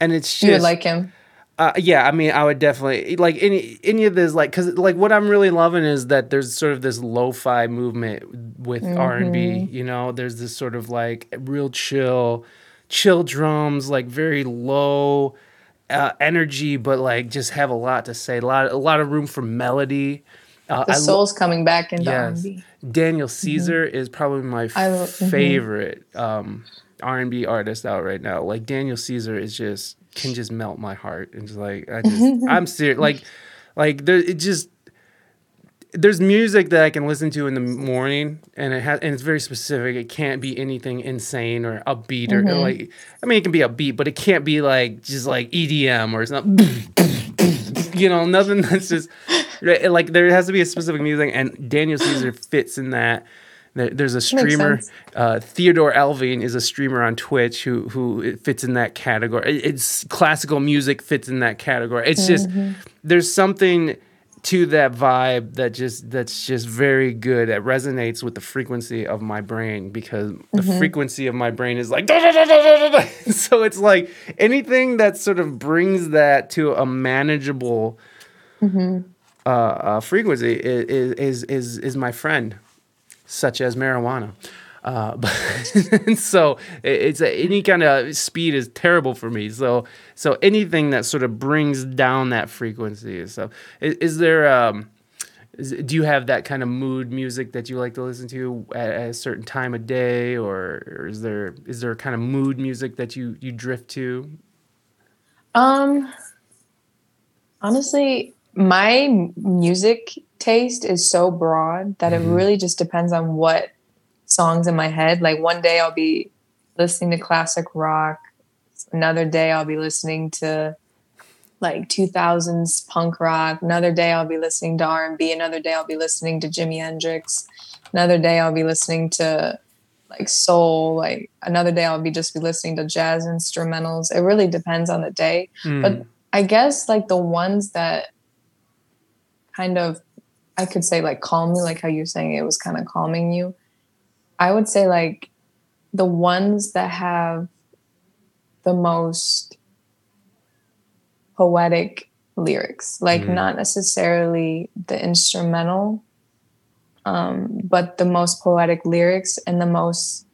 and it's just You like him. Uh, yeah, I mean, I would definitely like any any of this like because like what I'm really loving is that there's sort of this lo-fi movement with R and B. You know, there's this sort of like real chill, chill drums, like very low uh, energy, but like just have a lot to say, a lot a lot of room for melody. Uh, The I lo- soul's coming back into Yes. and B. Daniel Caesar is probably my lo- mhm. favorite um, R&B artist out right now. Like Daniel Caesar is just can just melt my heart and just like I just [laughs] I'm serious. Like like there it just there's music that I can listen to in the morning and it has and it's very specific. It can't be anything insane or upbeat or, or like I mean it can be upbeat, but it can't be like just like EDM or something [laughs] you know, nothing that's just like there has to be a specific music, and Daniel Caesar [gasps] fits in that. There's a streamer, uh, Theodore Elving is a streamer on Twitch who who fits in that category. It's classical music fits in that category. It's just there's something to that vibe that just that's just very good. That resonates with the frequency of my brain because the frequency of my brain is like so it's like anything that sort of brings that to a manageable uh, uh, frequency is, is is is my friend, such as marijuana. Uh, [laughs] but so it's any kind of speed is terrible for me. So so anything that sort of brings down that frequency. So is, is there um, is, do you have that kind of mood music that you like to listen to at, at a certain time of day, or, or is there is there kind of mood music that you you drift to? Um, honestly, my music taste is so broad that it mm-hmm. really just depends on what songs in my head. Like one day I'll be listening to classic rock, another day I'll be listening to like 2000s punk rock, another day I'll be listening to R&B, another day I'll be listening to Jimi Hendrix, another day I'll be listening to like soul, like another day I'll be just be listening to jazz instrumentals. It really depends on the day. Hmm. But I guess like the ones that kind of I could say like calm me, like how you're saying it was kind of calming you. I would say like the ones that have the most poetic lyrics, like Mm. not necessarily the instrumental, um, but the most poetic lyrics and the most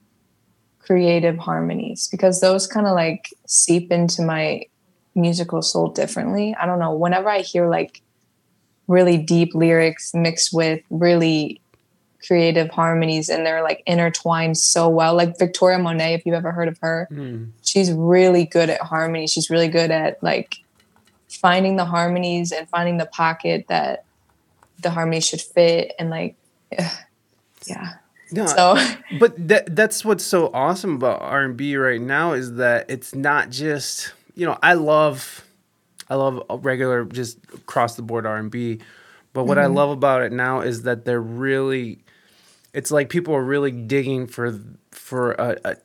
creative harmonies because those kind of like seep into my musical soul differently. I don't know. Whenever I hear like really deep lyrics mixed with really creative harmonies and they're like intertwined so well, like Victoria Monet, if you've ever heard of her, Mm. she's really good at harmony. She's really good at like finding the harmonies and finding the pocket that the harmony should fit and like [sighs] yeah. No, So [laughs] but that that's what's so awesome about R&B right now is that it's not just, you know, I love I love regular just across the board R and B. But what I mm-hmm. love about it now is that they're really, it's like people are really digging for for a, a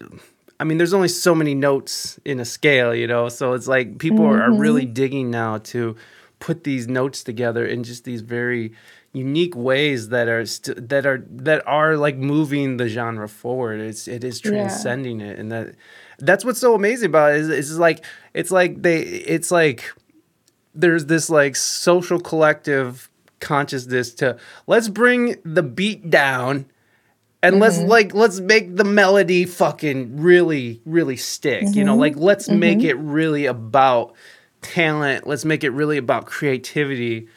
I mean, there's only so many notes in a scale, you know. So it's like people are, are really mm-hmm. digging now to put these notes together in just these very unique ways that are st- that are that are like moving the genre forward. It's it is Yeah. transcending it, and that that's what's so amazing about it. Is it's like it's like they it's like there's this like social collective consciousness to let's bring the beat down and let's mm-hmm. like let's make the melody fucking really really stick you know? Mm-hmm. Like let's mm-hmm. make it really about talent. Let's make it really about creativity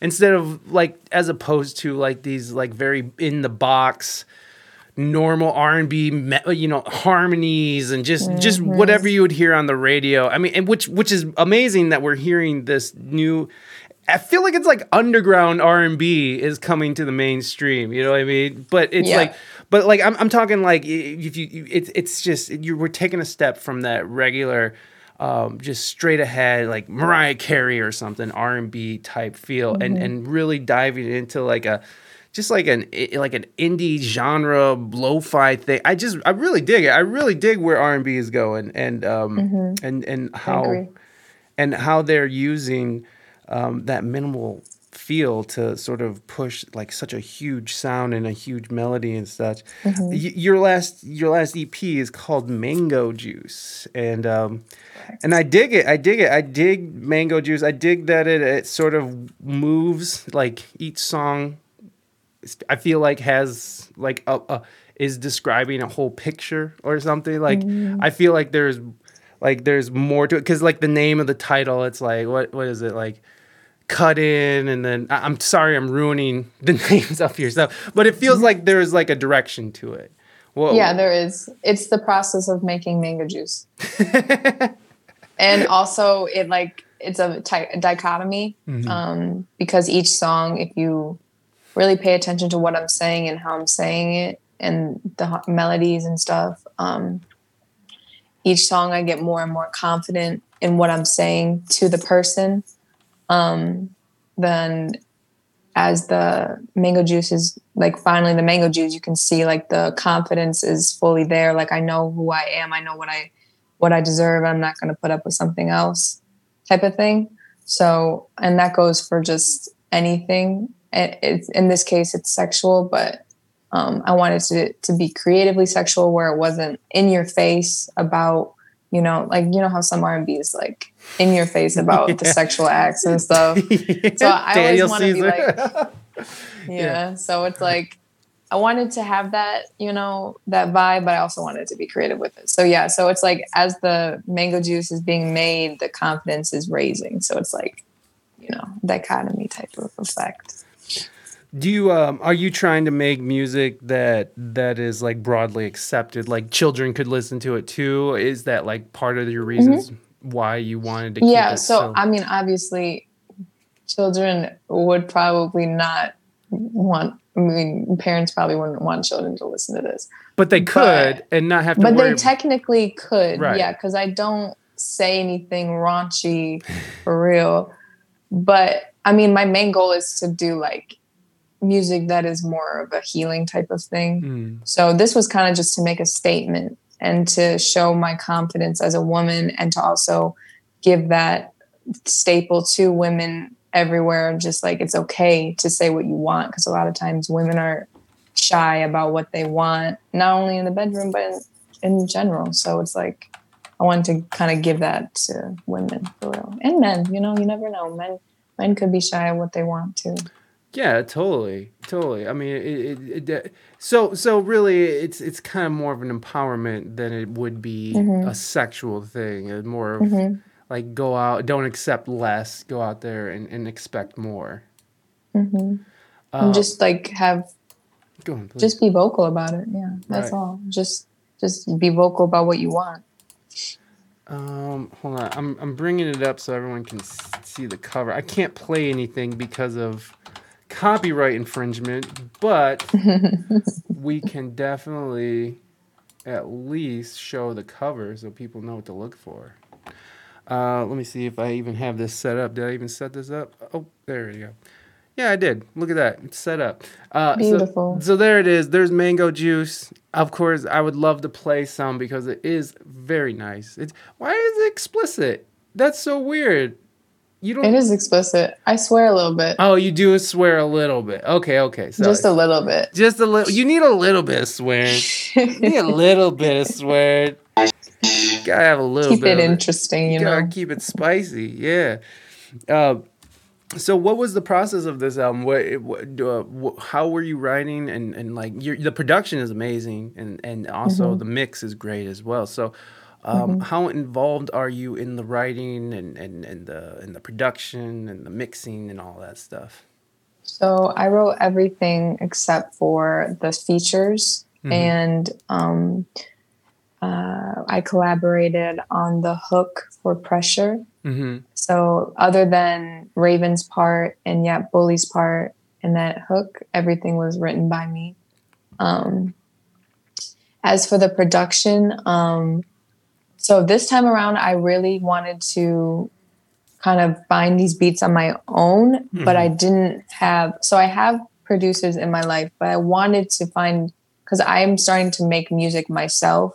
instead of like as opposed to like these like very in the box normal R&B uh, you know harmonies and just just mm-hmm. whatever you would hear on the radio. I mean and which which is amazing that we're hearing this new I feel like it's like underground R&B is coming to the mainstream you know what I mean? But it's Yeah. like but like I'm I'm talking like if you you- it's it's just you we're taking a step from that regular um, just straight ahead like Mariah Carey or something R&B type feel and mm-hmm. and really diving into like a just like an like an indie genre lo-fi thing. I just I really dig it. I really dig where R&B is going and um and and how and how they're using um, that minimal feel to sort of push like such a huge sound and a huge melody and such. Mm-hmm. Y- your last your last EP is called Mango Juice, and um, and I dig it. I dig it. I dig Mango Juice. I dig that it it sort of moves like each song. I feel like has like a, a is describing a whole picture or something. Like mm-hmm. I feel like there's like there's more to it because like the name of the title, it's like what what is it like? Cut in and then I- I'm sorry I'm ruining [laughs] the names of your stuff, but it feels mm-hmm. like there's like a direction to it. Well, Yeah, there is. It's the process of making mango juice. [laughs] and also it like it's a ty- dichotomy mm-hmm. um, because each song if you really pay attention to what i'm saying and how i'm saying it and the melodies and stuff. Um, each song i get more and more confident in what i'm saying to the person um, then as the mango juice is like finally the mango juice you can see like the confidence is fully there. Like i know who i am. I know what i what i deserve. I'm not going to put up with something else type of thing. So and that goes for just anything it, it's in this case it's sexual but um, i wanted to to be creatively sexual where it wasn't in your face about you know like you know how some r&b is like in your face [laughs] about the sexual acts and stuff [laughs] So I always wanna be Caesar. [laughs] yeah. So it's like I wanted to have that, you know, that vibe, but I also wanted to be creative with it. So yeah, so it's like as the mango juice is being made, the confidence is raising. So it's like, you know, dichotomy type of effect. Do you um are you trying to make music that that is like broadly accepted? Like children could listen to it too? Is that like part of your reasons why you wanted to keep Mm-hmm. Yeah. it So I mean, obviously, children would probably not want. I mean, parents probably wouldn't want children to listen to this. but they could and not have to but they technically could Right. yeah because i don't say anything raunchy for real but i mean my main goal is to do like music that is more of a healing type of thing. Mm, so this was kind of just to make a statement and to show my confidence as a woman and to also give that staple to women everywhere just like it's okay to say what you want because a lot of times women are shy about what they want not only in the bedroom but in, in general. So it's like i wanted to kind of give that to women for real. And men you know you never know. Men men could be shy of what they want to Yeah, totally, totally. I mean, it, it, it, so so really, it's it's kind of more of an empowerment than it would be Mm-hmm. a sexual thing. It's more of like go out, don't accept less, go out there and, and expect more. hmm Uh, and just like have on, just be vocal about it yeah that's Right. all just just be vocal about what you want Um, hold on. I'm I'm bringing it up so everyone can see the cover. I can't play anything because of copyright infringement, but [laughs] we can definitely at least show the cover so people know what to look for. Uh, let me see if I even have this set up. Did I even set this up? Oh, there we go. Yeah, I did. Look at that. It's set up. Uh, so- Beautiful. So, there it is. There's mango juice. Of course, I would love to play some because it is very nice. It's why is it explicit? That's so weird. You don't. It is explicit. I swear a little bit. Oh, you do swear a little bit. Okay, okay. So Just a little bit. just a little. You need a little bit of swearing. [laughs] You need a little bit of swearing. Gotta have a little Keep bit. it of interesting, you gotta know. keep it spicy. Yeah. Uh, so what was the process of this album? What, what uh, how were you writing and and like your the production is amazing and and also Mm-hmm. the mix is great as well. So um, how involved are you in the writing and and and the and the production and the mixing and all that stuff? So I wrote everything except for the features, and um, uh, I collaborated on the hook for pressure. Mm-hmm. So other than Raven's part and yet Bully's part and that hook, everything was written by me. Um, as for the production, um, so this time around, I really wanted to kind of find these beats on my own, but I mm-hmm. didn't have. So I have producers in my life, but I wanted to find because I'm starting to make music myself.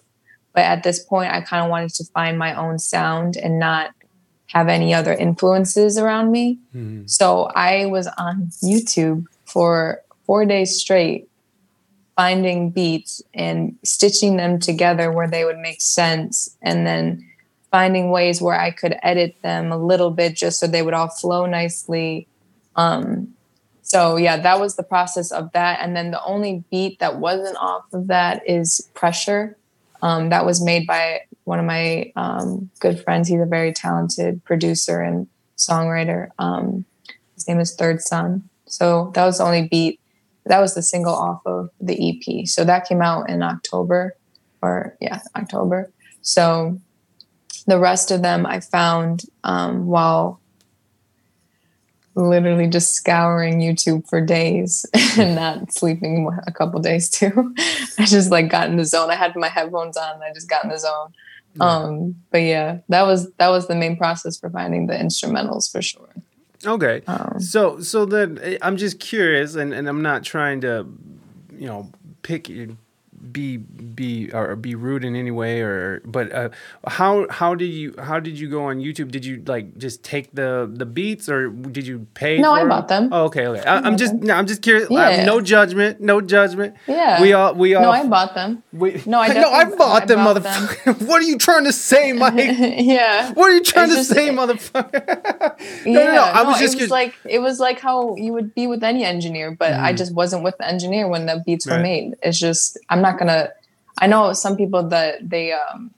But at this point, I kind of wanted to find my own sound and not have any other influences around me. Mm-hmm. So I was on YouTube for four days straight, finding beats and stitching them together where they would make sense, and then finding ways where I could edit them a little bit just so they would all flow nicely. Um, so yeah, that was the process of that. And then the only beat that wasn't off of that is Pressure. Um, that was made by one of my um, good friends. He's a very talented producer and songwriter. Um, his name is Third Son. So that was the only beat. That was the single off of the EP. So that came out in October, or yeah, October. So the rest of them I found um, while literally just scouring YouTube for days [laughs] and not sleeping a couple days too. [laughs] I just like got in the zone. I had my headphones on and I just got in the zone. Um, but yeah, that was that was the main process for finding the instrumentals for sure. Okay. Um, so so then eh, I'm just curious, and, and I'm not trying to, you know, pick be be or be rude in any way or but uh, how how did you how did you go on YouTube? Did you like just take the the beats or did you pay? No, I bought them. Oh, okay, okay. I, I'm just no, I'm just curious. Yeah. No judgment, no judgment. Yeah. We all we all. no, I bought them. we, no, I [laughs] no, I bought I them, bought motherfucker. [laughs] what are you trying to say, [laughs] Mike? yeah. What are you trying It's to just- say, motherfucker? yeah, no, no. I was just it was like it was like how you would be with any engineer, but I just wasn't with the engineer when the beats were made. It's just I'm not gonna. I know some people that they um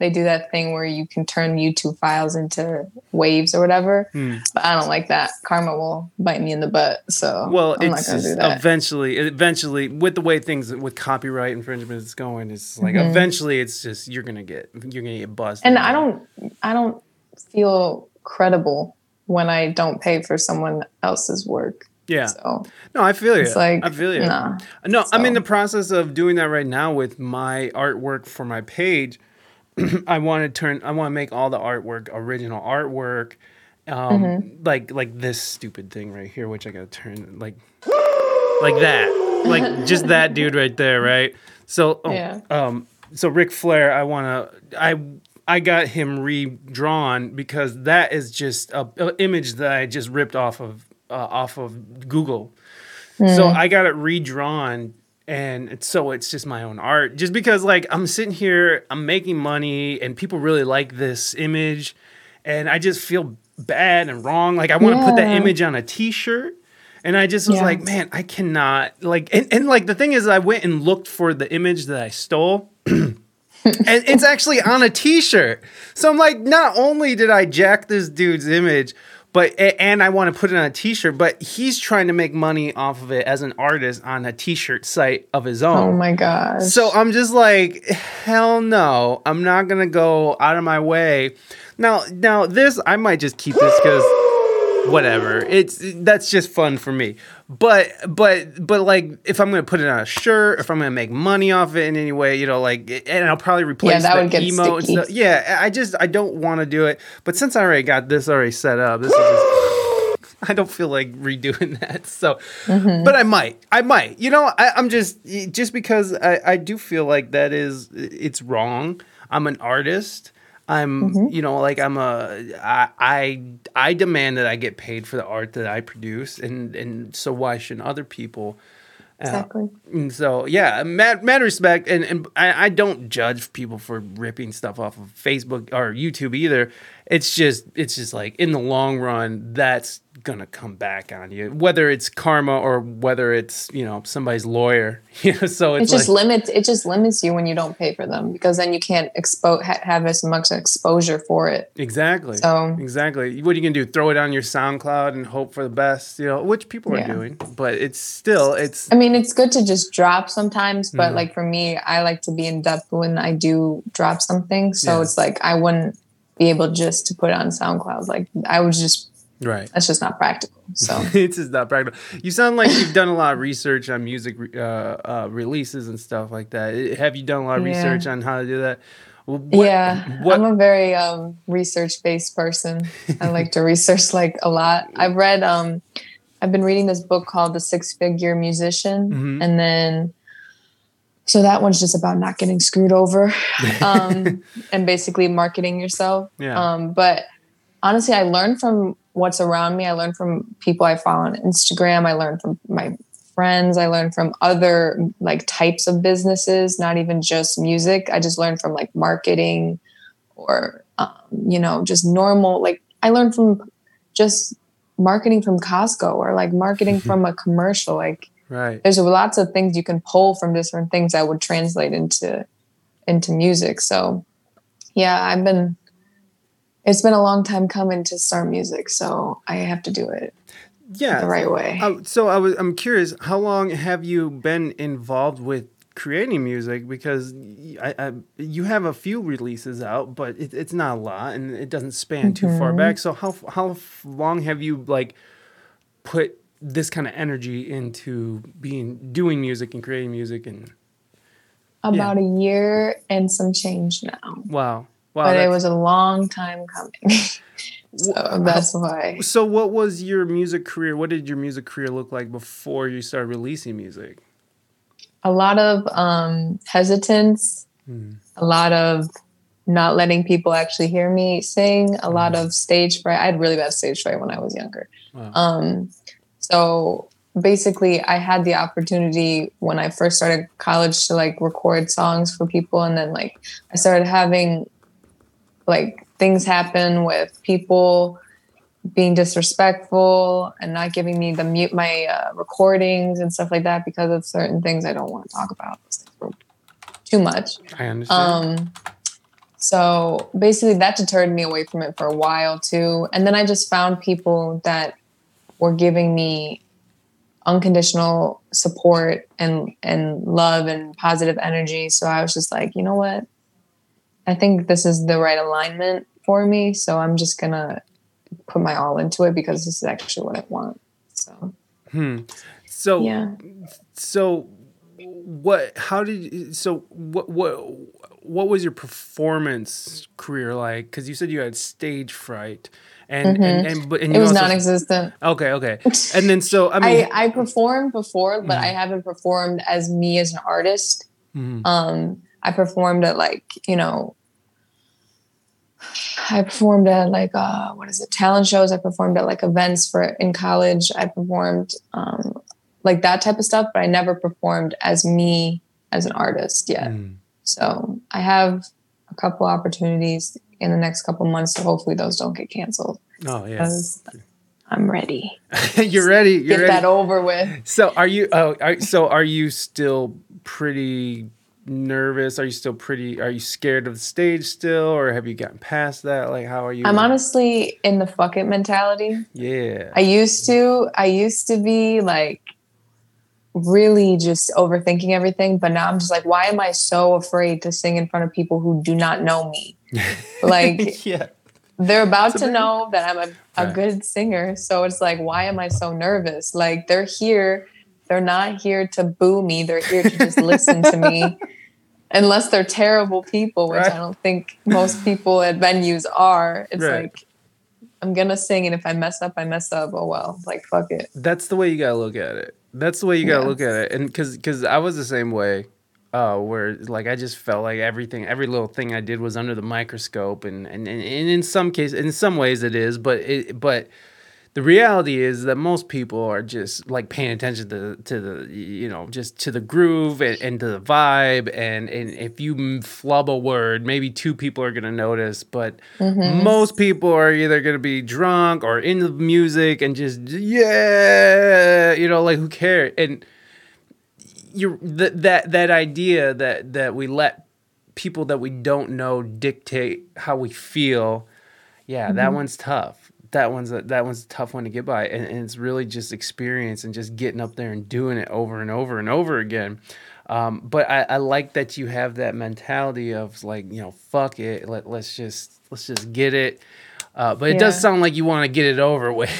they do that thing where you can turn YouTube files into waves or whatever, Hmm. but I don't like that. Karma will bite me in the butt, so Well, I'm not it's gonna do that. eventually, eventually, with the way things with copyright infringement is going, it's like Mhm. eventually, it's just you're gonna get you're gonna get busted. and I don't I don't feel credible when I don't pay for someone else's work. Yeah, So no, I feel you. it's like I feel you. Nah. No, I'm in the process of doing that right now with my artwork for my page. [clears throat] I want to turn. I want to make all the artwork original artwork, um, Mm-hmm. like like this stupid thing right here, which I gotta turn like like that, like just that [laughs] dude right there, right? So oh, Yeah. um, so Ric Flair, I wanna I. I got him redrawn because that is just a, a image that I just ripped off of uh, off of Google. So I got it redrawn and so it's just my own art. Just because like I'm sitting here, I'm making money and people really like this image and I just feel bad and wrong. Like I want to put that image on a t-shirt. And I just was Yeah. like, man, I cannot like and, and like the thing is I went and looked for the image that I stole. [clears throat] and it's actually on a t-shirt. So I'm like, not only did I jack this dude's image, but and I want to put it on a t-shirt, but he's trying to make money off of it as an artist on a t-shirt site of his own. Oh my gosh. So I'm just like, hell no, I'm not gonna go out of my way. Now, now this I might just keep this because whatever. It's that's just fun for me. But but but like if I'm gonna put it on a shirt, if I'm gonna make money off it in any way, you know, like and I'll probably replace yeah, that the would get emo and sticky. stuff. Yeah, I just I don't want to do it. But since I already got this already set up, this is just, [gasps] I don't feel like redoing [laughs] that. So, Mm-hmm. but I might, I might. You know, I, I'm just just because I I do feel like that is it's wrong. I'm an artist. I'm, Mm-hmm. you know, like I'm a, I, I, I demand that I get paid for the art that I produce, and and so why shouldn't other people? Uh, Exactly. and so yeah, mad, mad respect, and and I, I don't judge people for ripping stuff off of Facebook or YouTube either. It's just it's just like in the long run, that's gonna come back on you, whether it's karma or whether it's you know somebody's lawyer. [laughs] You know, so It just like, limits. It just limits you when you don't pay for them because then you can't expo- ha- have as much exposure for it. Exactly. So- exactly. What are you gonna do? Throw it on your SoundCloud and hope for the best? You know, which people are Yeah. doing, but it's still it's I mean, it's good to just drop sometimes, but Mhm. like for me, I like to be in depth when I do drop something. So Yeah. it's like I wouldn't be able just to put it on SoundCloud. Like I was just right. that's just not practical. So [laughs] it's just not practical. You sound like you've done a lot of research on music uh, uh, releases and stuff like that. Have you done a lot of Yeah. research on how to do that? What- yeah, what- I'm a very um, research based person. I like to research like a lot. I've read um, I've been reading this book called The Six Figure Musician, Mhm. and then so that one's just about not getting screwed over [laughs] um, and basically marketing yourself. Yeah. Um, but honestly, I learned from what's around me. I learned from people I follow on Instagram. I learned from my friends. I learned from other like types of businesses, not even just music. I just learned from like marketing or, um, you know, just normal. Like I learned from just marketing from Costco or like marketing [laughs] from a commercial. Like right. there's lots of things you can pull from different things that would translate into into music so yeah i've been it's been a long time coming to start music so i have to do it Yeah. the right way Uh, so I was I'm curious, how long have you been involved with creating music? Because I, I you have a few releases out, but it, it's not a lot, and it doesn't span too far Mhm. back. So how how long have you like put this kind of energy into being doing music and creating music? And about a year and some change now wow, wow, but it was a long time coming [laughs] so that's why So what was your music career? What did your music career look like before you started releasing music? a lot of um hesitance Hmm. a lot of not letting people actually hear me sing a lot Mm-hmm. of stage fright i had really bad stage fright when i was younger Wow. um so basically i had the opportunity when i first started college to like record songs for people and then like i started having like things happen with people being disrespectful and not giving me the mute my uh, recordings and stuff like that because of certain things i don't want to talk about too much I understand. um, so basically, that deterred me away from it for a while too. And then I just found people that were giving me unconditional support and and love and positive energy. So I was just like, you know what? I think this is the right alignment for me. So I'm just gonna put my all into it because this is actually what I want. So Hmm. So yeah. so what how did you, so what what what was your performance career like cuz you said you had stage fright and and, and but and Mm-hmm. It was also, non-existent. Okay, okay. [laughs] And then so I mean I, I performed before, but Mm-hmm. I haven't performed as me as an artist. Mhm. Um, I performed at like, you know, I performed at like uh what is it, talent shows. I performed at like events for in college. I performed um like that type of stuff, but I never performed as me as an artist yet. Mm. So I have a couple opportunities in the next couple months, so hopefully those don't get canceled Oh yeah. I'm ready. [laughs] you're ready. You're Get ready. that over with. So are you? Oh, are, so are you still pretty nervous? Are you still pretty? Are you scared of the stage still, or have you gotten past that? Like, how are you? I'm honestly in the fuck it mentality. Yeah. I used to, I used to be like really just overthinking everything, but now I'm just like, why am I so afraid to sing in front of people who do not know me? [laughs] Like, yeah. they're about It's to big- know that I'm a, a Right. good singer. So it's like, why am I so nervous? Like they're here. They're not here to boo me. They're here to just listen to me. [laughs] Unless they're terrible people, which Right. I don't think most people at venues are. It's Right. like I'm gonna sing, and if I mess up, I mess up. Oh well, like fuck it. That's the way you gotta look at it. That's the way you gotta Yeah. look at it. And because because I was the same way, uh, where like I just felt like everything, every little thing I did was under the microscope, and and, and, and in some cases, in some ways it is, but it but the reality is that most people are just like paying attention to to the you know just to the groove and, and to the vibe and and if you flub a word maybe two people are going to notice but most people are either going to be drunk or in the music and just yeah you know like who cares and you that that that idea that that we let people that we don't know dictate how we feel yeah that one's tough. That one's a, that one's a tough one to get by and, and it's really just experience and just getting up there and doing it over and over and over again. Um, but I, I like that you have that mentality of like you know fuck it let, let's just let's just get it uh, but it does sound like you want to get it over with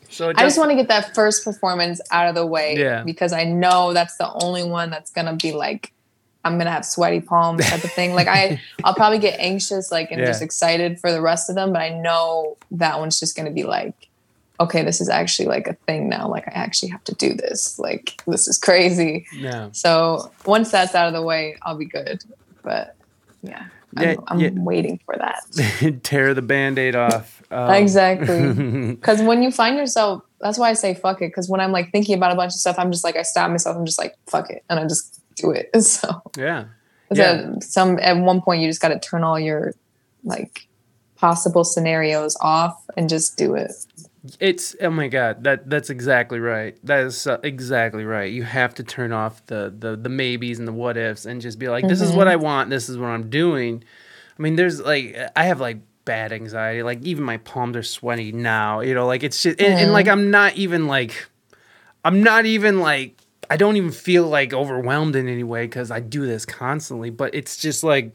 [laughs] so I just want to get that first performance out of the way Yeah. because I know that's the only one that's gonna be like I'm gonna have sweaty palms type of thing. Like I, [laughs] I'll probably get anxious, like and Yeah. just excited for the rest of them, but I know that one's just gonna be like, okay, this is actually like a thing now. Like I actually have to do this. Like this is crazy. yeah So once that's out of the way, I'll be good. But yeah, Yeah, I'm, I'm yeah. waiting for that. [laughs] tear the band-aid off um, exactly. [laughs] Because when you find yourself, that's why I say fuck it. Because when I'm like thinking about a bunch of stuff, I'm just like I stop myself. I'm just like fuck it, and I just do it. [laughs] So, yeah Yeah. some at one point you just got to turn all your like possible scenarios off and just do it. It's oh my god, that that's exactly right. That is uh, exactly right. You have to turn off the the the maybes and the what ifs and just be like, this is what I want. This is what I'm doing. I mean, there's like I have like bad anxiety. Like even my palms are sweaty now. You know, like it's just and, and like I'm not even like I'm not even like I don't even feel like overwhelmed in any way because I do this constantly. But it's just like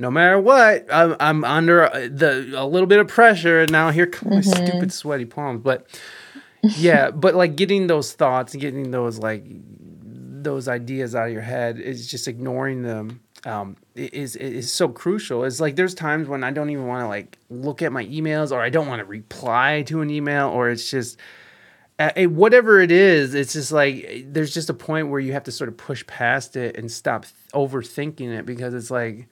no matter what, I'm, I'm under uh, the a little bit of pressure, and now here come my stupid sweaty palms. But yeah, [laughs] but like getting those thoughts, and getting those like those ideas out of your head is just ignoring them. Um, is is so crucial. It's like there's times when I don't even want to like look at my emails, or I don't want to reply to an email, or it's just uh, whatever it is, it's just like eh, there's just a point where you have to sort of push past it and stop th- overthinking it because it's like,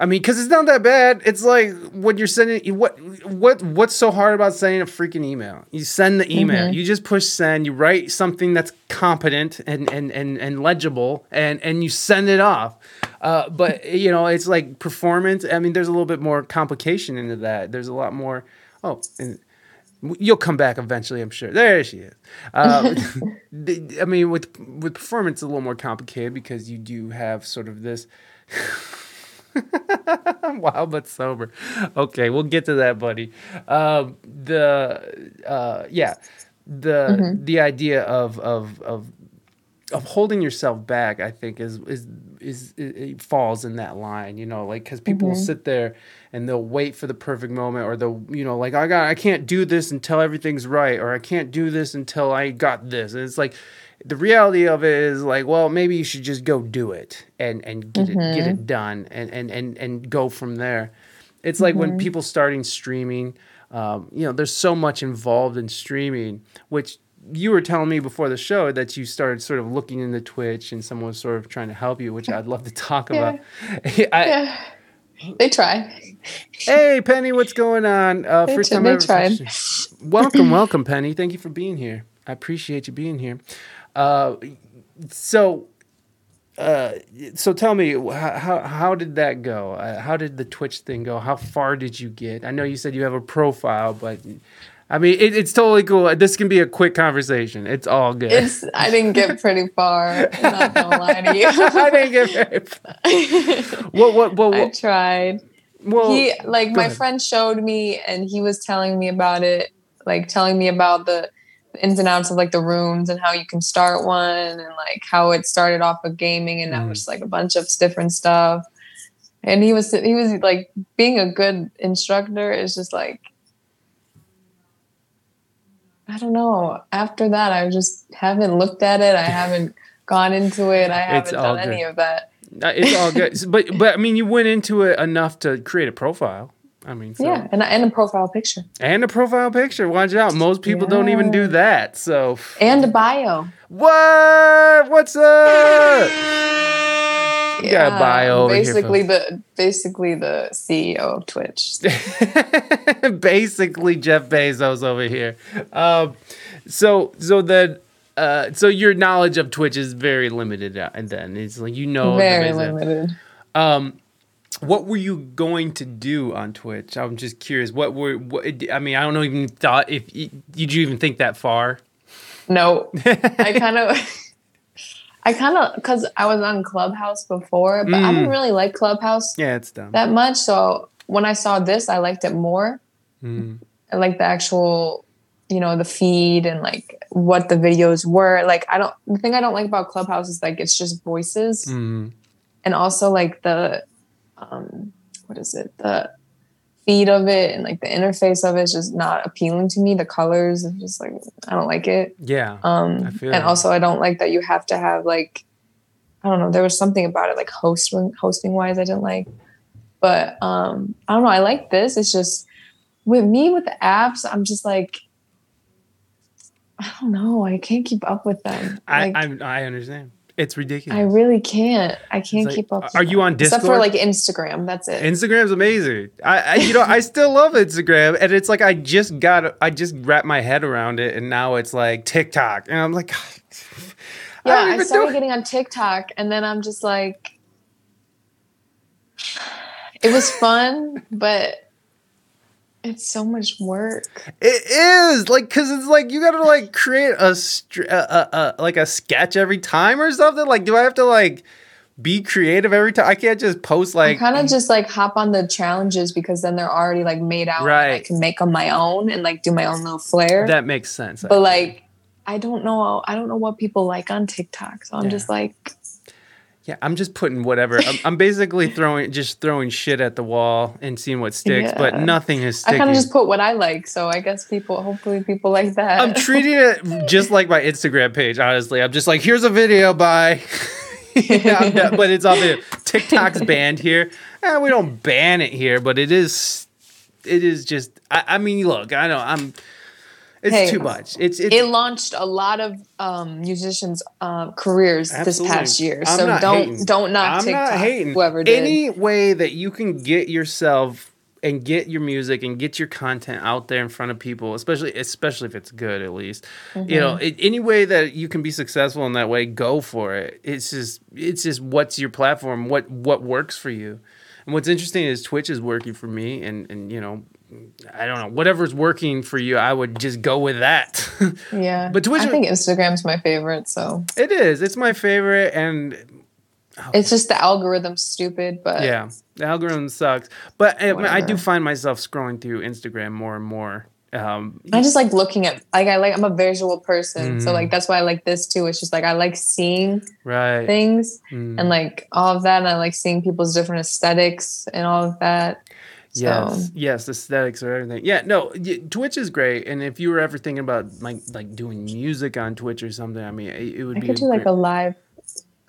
I mean, because it's not that bad. It's like when you're sending what what what's so hard about sending a freaking email? You send the email, you just push send, you write something that's competent and and and, and legible, and and you send it off. Uh, but you know, it's like performance. I mean, there's a little bit more complication into that. There's a lot more. Oh, and You'll come back eventually, I'm sure. There she is. [laughs] [laughs] The- I mean, with with performance, it's a little more complicated because you do have sort of this. [laughs] [laughs] Wild but sober. Okay, we'll get to that, buddy. Um, the uh, yeah, the the idea of of of of holding yourself back, I think, is is is it, falls in that line, you know, like because people will sit there and they'll wait for the perfect moment, or they'll, you know, like I got, I can't do this until everything's right, or I can't do this until I got this, and it's like the reality of it is like, well, maybe you should just go do it and and get it get it done and and and and go from there. It's like when people starting streaming, um, you know, there's so much involved in streaming, which you were telling me before the show that you started sort of looking into Twitch and someone was sort of trying to help you, which I'd love to talk Yeah. about. [laughs] I, Yeah, they try. Hey, Penny, what's going on? Uh, They, first tr- time they ever- tried. welcome, welcome, Penny. Thank you for being here. I appreciate you being here. Uh, so, uh, so tell me, how, how did that go? Uh, how did the Twitch thing go? How far did you get? I know you said you have a profile, but I mean, it, it's totally cool. This can be a quick conversation. It's all good. It's I didn't get pretty far. I'm not gonna lie to you. [laughs] I didn't get very. far. What what what? I what tried. well, he like my ahead. friend showed me and he was telling me about it like telling me about the ins and outs of like the rooms and how you can start one and like how it started off with gaming and now Mhm. it's like a bunch of different stuff and he was he was like being a good instructor is just like I don't know. After that, I just haven't looked at it. I [laughs] haven't gone into it. I haven't done any of that. Uh, It's all good, [laughs] but but I mean, you went into it enough to create a profile. I mean, so, Yeah, and and a profile picture and a profile picture. Watch out, most people don't even do that. So and a bio. what? What's up? You got a bio basically the basically the CEO of Twitch. [laughs] basically Jeff Bezos over here. Um, so so then. Uh, so your knowledge of Twitch is very limited, uh, and then it's like you know Very limited. Um, what were you going to do on Twitch? I'm just curious. What were? What, I mean, I don't know. Even thought if did you even think that far? No, [laughs] I kind of, I kind of, because I was on Clubhouse before, but I Mm. didn't really like Clubhouse Yeah, it's dumb. that much. So when I saw this, I liked it more. Mm. I like the actual, you know, the feed and like what the videos were. Like, I don't, the thing I don't like about Clubhouse is like it's just voices. Mm. and also like the um what is it the feed of it and like the interface of it is just not appealing to me the colors are just like i don't like it Yeah. um and that. also i don't like that you have to have like i don't know there was something about it like hosting hosting wise i didn't like but um i don't know i like this it's just with me with the apps i'm just like i don't know i can't keep up with them I, like, I I understand. It's ridiculous. I really can't. I can't like, keep up. are you on Discord? Except for like Instagram. That's it. Instagram's amazing. I, I you know I [laughs] still love Instagram, and it's like I just got I just wrapped my head around it, and now it's like TikTok, and I'm like, [sighs] yeah, don't I, started getting on TikTok, and then I'm just like, [sighs] it was fun, but it's so much work. It is like because it's like you gotta like create a, str- a, a, a like a sketch every time or something. Like, do I have to like be creative every time? I can't just post I like kind of just like hop on the challenges because then they're already like made out. and I can make them my own and like do my own little flair. that makes sense. but like, I don't know. I don't know what people like on TikTok, so I'm Yeah. just like, yeah, I'm just putting whatever. I'm, I'm basically [laughs] throwing just throwing shit at the wall and seeing what sticks, but nothing is sticking. I kind of just put what I like. So I guess people, hopefully, people like that. I'm treating it just like my Instagram page. Honestly, I'm just like, here's a video by. [laughs] yeah, but it's on the TikTok's [laughs] banned here. Eh, we don't ban it here, but it is. It is just. I, I mean, look, I know I'm. It's Hey, too much. It's it's. it launched a lot of um, musicians' uh, careers Absolutely. this past year. I'm So don't hating. don't knock I'm TikTok. not hating. Whoever did. Any way that you can get yourself and get your music and get your content out there in front of people, especially especially if it's good at least. You know, Mm-hmm. it, any way that you can be successful in that way, go for it. It's just it's just what's your platform, what what works for you. And what's interesting is Twitch is working for me and and you know, I don't know, whatever's working for you, I would just go with that. [laughs] yeah, but Twitch- I think Instagram's my favorite. So it is. It's my favorite and it's just the algorithm's stupid, but Yeah, the algorithm sucks. But I, mean, I do find myself scrolling through Instagram more and more. Um, I just like looking at like I like I'm a visual person, so Mhm. like that's why I like this too. It's just like I like seeing right. things Mm, and like all of that, and I like seeing people's different aesthetics and all of that. So yes, yes, aesthetics or everything. Yeah, no, Twitch is great. And if you were ever thinking about like like doing music on Twitch or something, I mean, it, it would I be. could do like great- a live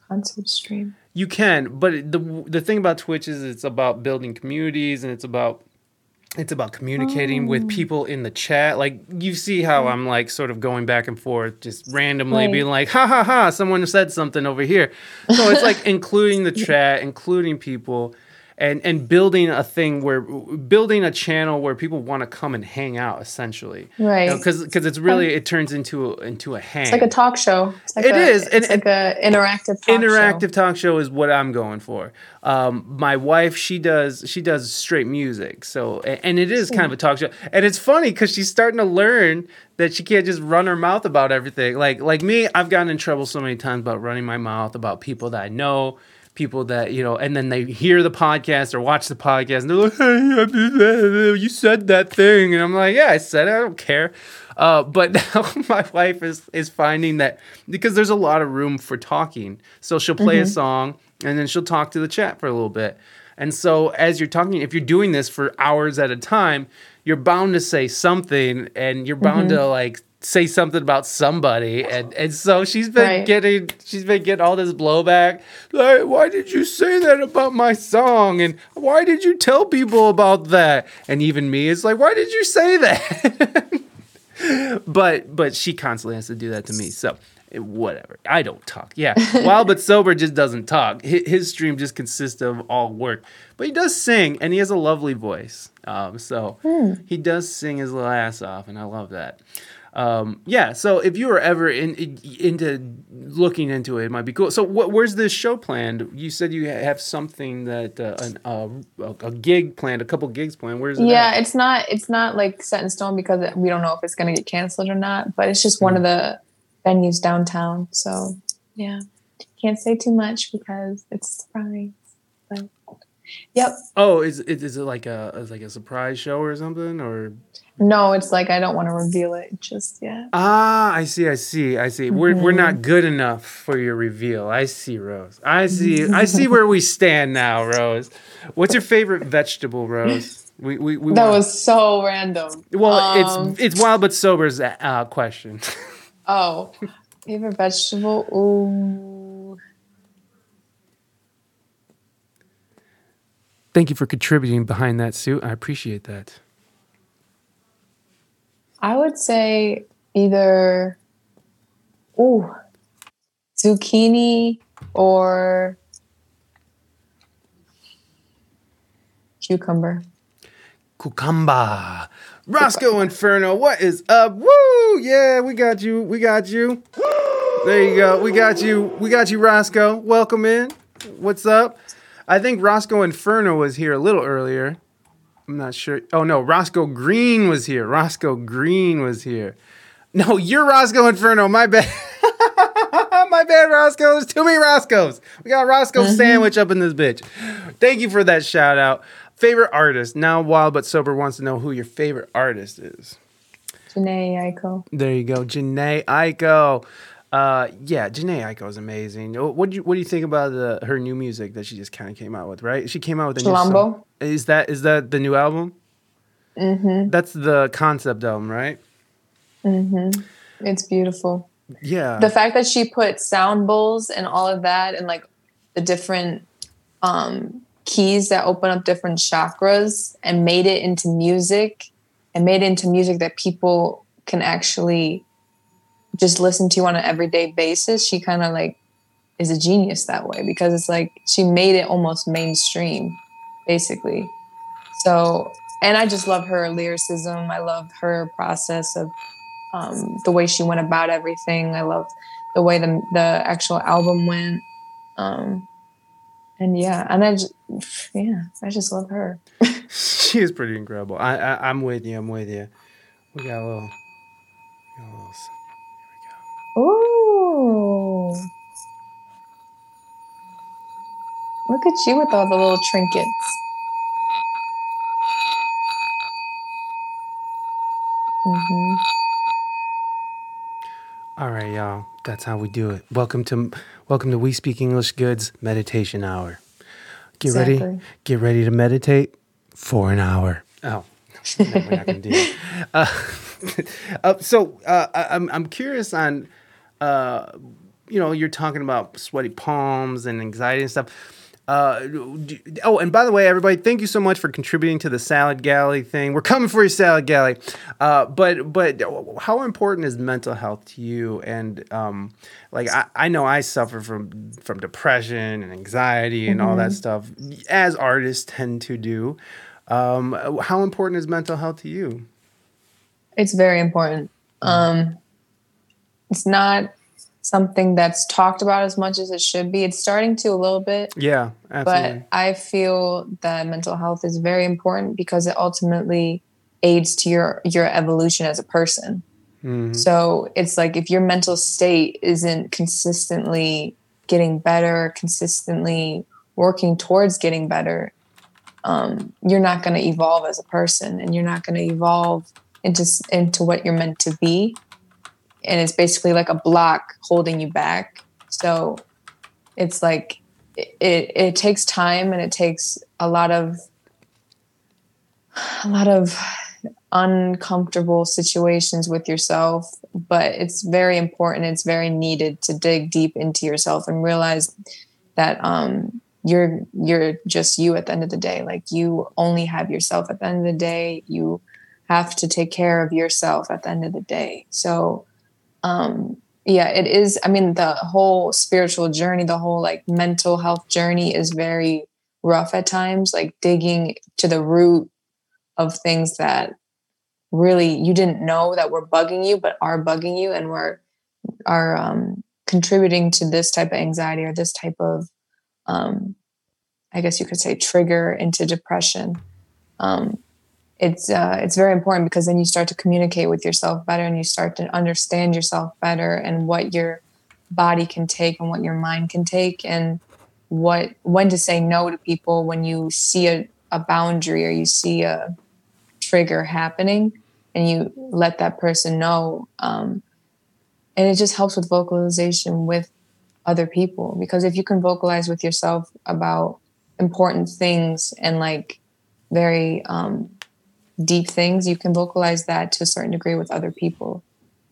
concert stream. You can, but the the thing about Twitch is it's about building communities and it's about it's about communicating with Oh. people in the chat. Like you see how I'm like sort of going back and forth, just randomly Right. being like, ha ha ha, someone said something over here. So it's like including the [laughs] chat, including people. And, and building a thing where building a channel where people want to come and hang out essentially Right. because because it's really it turns into a, into a hang It's like a talk show. It's like It a, is, It's and- like a interactive talk interactive show. talk show is what I'm going for. Um, my wife, she does she does straight music, so and it is kind of a talk show, and it's funny because she's starting to learn that she can't just run her mouth about everything. Like like me, I've gotten in trouble so many times about running my mouth about people that I know. People that you know, and then they hear the podcast or watch the podcast, and they're like, "Hey, you said that thing," and I'm like, "Yeah, I said it. I don't care." Uh, but [laughs] now my wife is is finding that because there's a lot of room for talking, so she'll play a song and then she'll talk to the chat for a little bit, And so as you're talking, if you're doing this for hours at a time, you're bound to say something and you're bound Mm-hmm. to like say something about somebody and and so she's been Right. getting she's been getting all this blowback. Like why did you say that about my song? And why did you tell people about that? And even me is like why did you say that? [laughs] But but she constantly has to do that to me so eh, whatever. I don't talk. Yeah [laughs] wild but sober just doesn't talk. His, his stream just consists of all work. But he does sing and he has a lovely voice. Um, so he does sing his little ass off and i love that um, yeah so if you were ever in, in- into looking into it it might be cool. So what, where's this show planned? You said you have something that uh, an, uh, a, a gig planned a couple gigs planned. Where's it yeah at? it's not it's not like set in stone because we don't know if it's going to get canceled or not but it's just one of the venues downtown so yeah. Can't say too much because it's a surprise but yep. Oh, is it is it like a is like a surprise show or something or? No it's like i don't want to reveal it just yet Ah, I see, I see, I see. We're we're not good enough for your reveal. I see, Rose. I see, [laughs] I see where we stand now, Rose. What's your favorite vegetable, Rose? We we, we that want- was so random well. Um, it's it's wild but sober's uh, question. [laughs] oh favorite vegetable ooh Thank you for contributing behind that suit. I appreciate that. I would say either ooh zucchini or cucumber. Cucumba. Roscoe Inferno, what is up? Woo! Yeah, we got you. We got you. There you go. We got you. We got you, Roscoe. Welcome in. What's up? I think Roscoe Inferno was here a little earlier. I'm not sure. Oh no, Roscoe Green was here. Roscoe Green was here. No, you're Roscoe Inferno. My bad. [laughs] My bad, Roscoe. There's too many Roscoes. We got Roscoe mm-hmm. Sandwich up in this bitch. Thank you for that shout out. Favorite artist. Now, Wild But Sober wants to know who your favorite artist is. Jhené Aiko. There you go. Jhené Aiko. Uh, yeah, Jhené Aiko is amazing. What do you What do you think about the her new music that she just kind of came out with? Right, she came out with a new song. Is that is that the new album? Mm-hmm. That's the concept album, right? Hmm. It's beautiful. Yeah. The fact that she put sound bowls and all of that and like the different um keys that open up different chakras and made it into music and made it into music that people can actually just listen to you on an everyday basis. She kind of like is a genius that way because it's like she made it almost mainstream, basically. So, and I just love her lyricism. I love her process of um, the way she went about everything. I love the way the the actual album went. Um, and yeah, and I just, yeah, I just love her. [laughs] she is pretty incredible. I, I I'm with you. I'm with you. We got a little. we got a little Look at you with all the little trinkets. hmm All right, y'all. That's how we do it. Welcome to welcome to We Speak English Goods Meditation Hour. Get ready. Get ready to meditate for an hour. Oh, no, we're not gonna do that. [laughs] Uh, [laughs] uh, so uh, I, I'm I'm curious on, uh, you know, you're talking about sweaty palms and anxiety and stuff. Uh, oh, and by the way, everybody, thank you so much for contributing to the salad galley thing. We're coming for you, salad galley. Uh, but but how important is mental health to you? And um, like I, I know I suffer from from depression and anxiety and all that stuff, as artists tend to do. Um, how important is mental health to you? It's very important. Um, it's not something that's talked about as much as it should be. It's starting to a little bit, Yeah, absolutely. but I feel that mental health is very important because it ultimately aids to your your evolution as a person. Mhm. So it's like if your mental state isn't consistently getting better, consistently working towards getting better, um, you're not going to evolve as a person, and you're not going to evolve into into what you're meant to be. And it's basically like a block holding you back. So it's like it it takes time and it takes a lot of a lot of uncomfortable situations with yourself but it's very important it's very needed to dig deep into yourself and realize that um you're you're just you at the end of the day. Like you only have yourself at the end of the day. You have to take care of yourself at the end of the day. So um yeah it is i mean the whole spiritual journey the whole like mental health journey is very rough at times like digging to the root of things that really you didn't know that were bugging you but are bugging you and were are um, contributing to this type of anxiety or this type of um, i guess you could say trigger into depression. Um, it's uh, it's very important because then you start to communicate with yourself better and you start to understand yourself better and what your body can take and what your mind can take and what when to say no to people when you see a, a boundary or you see a trigger happening and you let that person know um, and it just helps with vocalization with other people because if you can vocalize with yourself about important things and like very um, deep things, you can vocalize that to a certain degree with other people.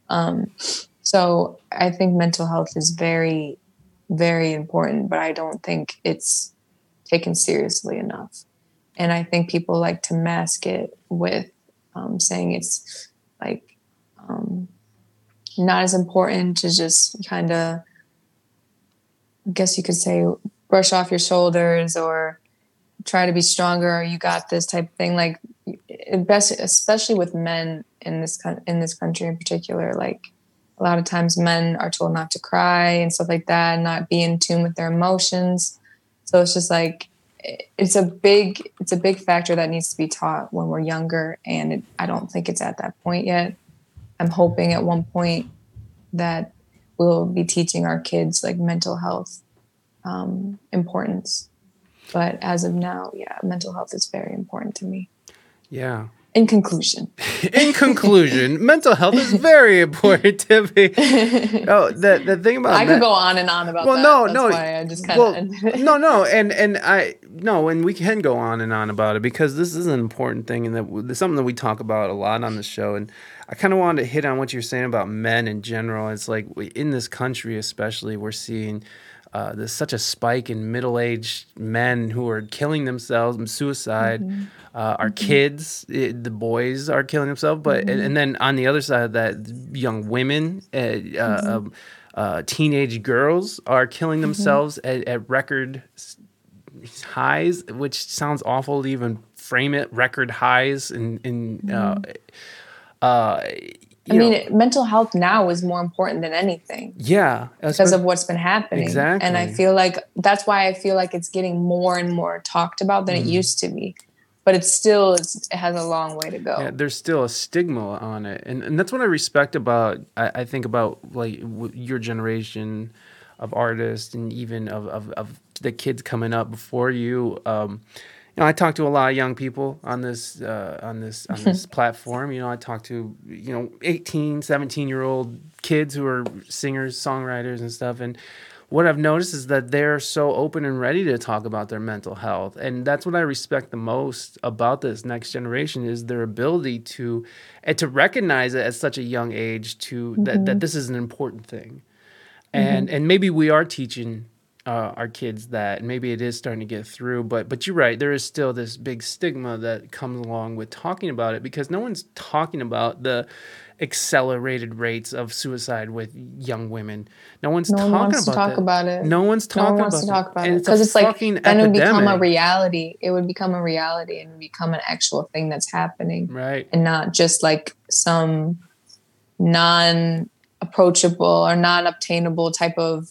Um, so I think mental health is very, very important, but I don't think it's taken seriously enough. And I think people like to mask it with um, saying it's like um, not as important to just kind of, I guess you could say, brush off your shoulders or try to be stronger you got this type of thing. Like best especially with men in this in this country in particular like a lot of times men are told not to cry and stuff like that not be in tune with their emotions so it's just like it's a big it's a big factor that needs to be taught when we're younger and it, i don't think it's at that point yet i'm hoping at one point that we'll be teaching our kids like mental health um, importance but as of now yeah mental health is very important to me yeah. In conclusion. [laughs] In conclusion, mental health is very important to me. [laughs] Oh, the the thing about I could go on and on about well, that. no, That's no, why I just kind of well, [laughs] no, no, and and I no, and we can go on and on about it because this is an important thing and that something that we talk about a lot on the show. And I kind of wanted to hit on what you're saying about men in general. It's like in this country, especially, we're seeing uh, there's such a spike in middle-aged men who are killing themselves, and suicide. Mm-hmm. Uh, our mm-hmm. kids, it, the boys, are killing themselves. But mm-hmm. and, and, then on the other side of that, young women, uh, mm-hmm. Um, uh, teenage girls are killing mm-hmm. themselves at, at, record highs, which sounds awful to even frame it. Record highs in in. I mean, mental health now is more important than anything. Yeah, because of what's been happening. Exactly, and I feel like that's why I feel like it's getting more and more talked about than mm. it mm-hmm. used to be. But it's still it's, it has a long way to go. Yeah, there's still a stigma on it, and and that's what I respect about. I, I think about like your generation of artists, and even of of, of the kids coming up before you. Um, you know, I talk to a lot of young people on this uh, on this on this [laughs] platform. You know, I talk to you know 18, 17 year old kids who are singers, songwriters, and stuff. And what I've noticed is that they're so open and ready to talk about their mental health, and that's what I respect the most about this next generation is their ability to and to recognize it at such a young age to mm-hmm. that that this is an important thing, and mm-hmm. and maybe we are teaching uh, our kids that maybe it is starting to get through but but you're right there is still this big stigma that comes along with talking about it because no one's talking about the accelerated rates of suicide with young women. No one's no talking one wants about to talk that. about it. No one's talking no one wants about to talk about it. because it's, it's like then epidemic. it would become a reality. It would become a reality and become an actual thing that's happening right. and not just like some non approachable or non obtainable type of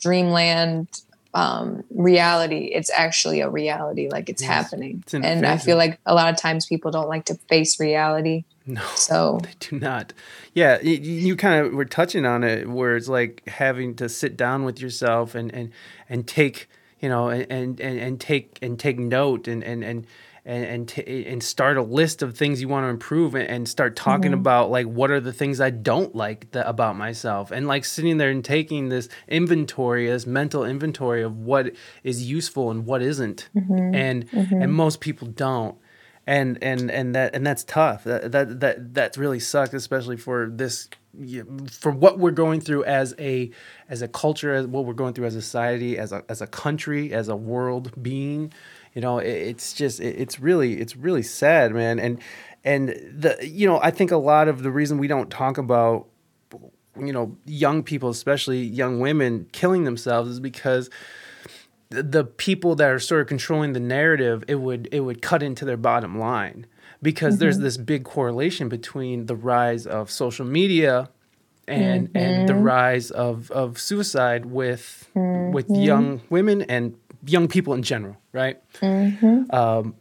dreamland um, reality it's actually a reality like it's yes. happening. It's and i feel like a lot of times people don't like to face reality. No so [laughs] they do not. Yeah you, you kind of were touching on it where it's like having to sit down with yourself and and and take you know, and and, and take and take note and and and and and, t- and start a list of things you want to improve and, and start talking Mm-hmm. about like what are the things I don't like th- about myself? And like sitting there and taking this inventory this mental inventory of what is useful and what isn't. Mm-hmm. and and most people don't. And and and that and that's tough. That that that, that really sucks especially for this for what we're going through as a as a culture as what we're going through as a society as a as a country as a world being you know it, it's just it, it's really it's really sad man. And and the you know i think a lot of the reason we don't talk about you know young people especially young women killing themselves is because the- the people that are sort of controlling the narrative it would it would cut into their bottom line because there's mm-hmm. this big correlation between the rise of social media and and the mm-hmm. rise of of suicide with with mm-hmm. young women and young people in general right um,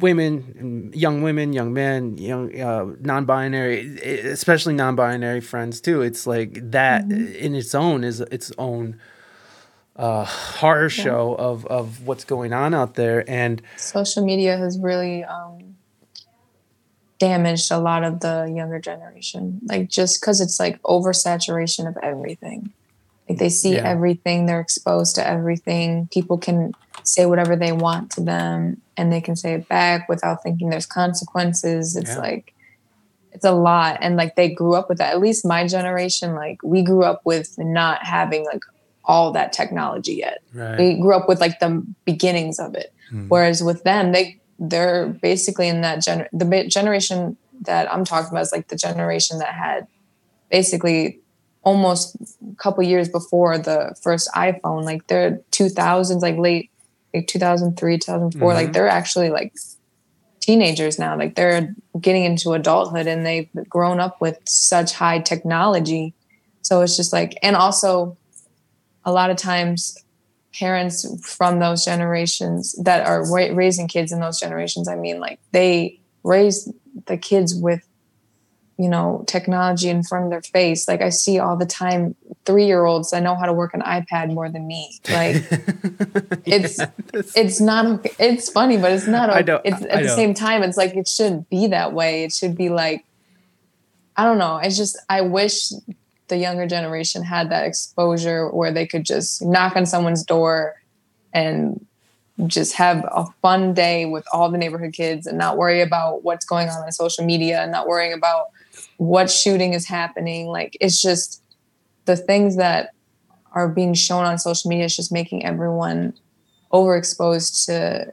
women, young women, young men, young uh, non-binary, especially non-binary friends too. It's like that in its own is its own uh, horror show of of what's going on out there, and social media has really um, damaged a lot of the younger generation. Like just because it's like oversaturation of everything. Like they see Yeah. everything, they're exposed to everything. People can say whatever they want to them, and they can say it back without thinking there's consequences. It's Yeah. like it's a lot, and like they grew up with that. At least my generation, like we grew up with not having like all that technology yet right, we grew up with like the beginnings of it hmm. whereas with them they they're basically in that gen the generation that i'm talking about is like the generation that had basically almost a couple years before the first iphone like they're 2000s like late like 2003 2004 like mm-hmm. they're actually like teenagers now. Like they're getting into adulthood and they've grown up with such high technology. So it's just like and also a lot of times parents from those generations that are ra- raising kids in those generations i mean like they raise the kids with you know technology in front of their face. Like i see all the time three year olds that know how to work an ipad more than me. Like [laughs] it's it's not it's funny but it's not [laughs] I know, it's I at the know. same time it's like it shouldn't be that way. It should be like i don't know. It's just i wish the younger generation had that exposure where they could just knock on someone's door and just have a fun day with all the neighborhood kids and not worry about what's going on on social media and not worrying about what shooting is happening. Like it's just the things that are being shown on social media is just making everyone overexposed to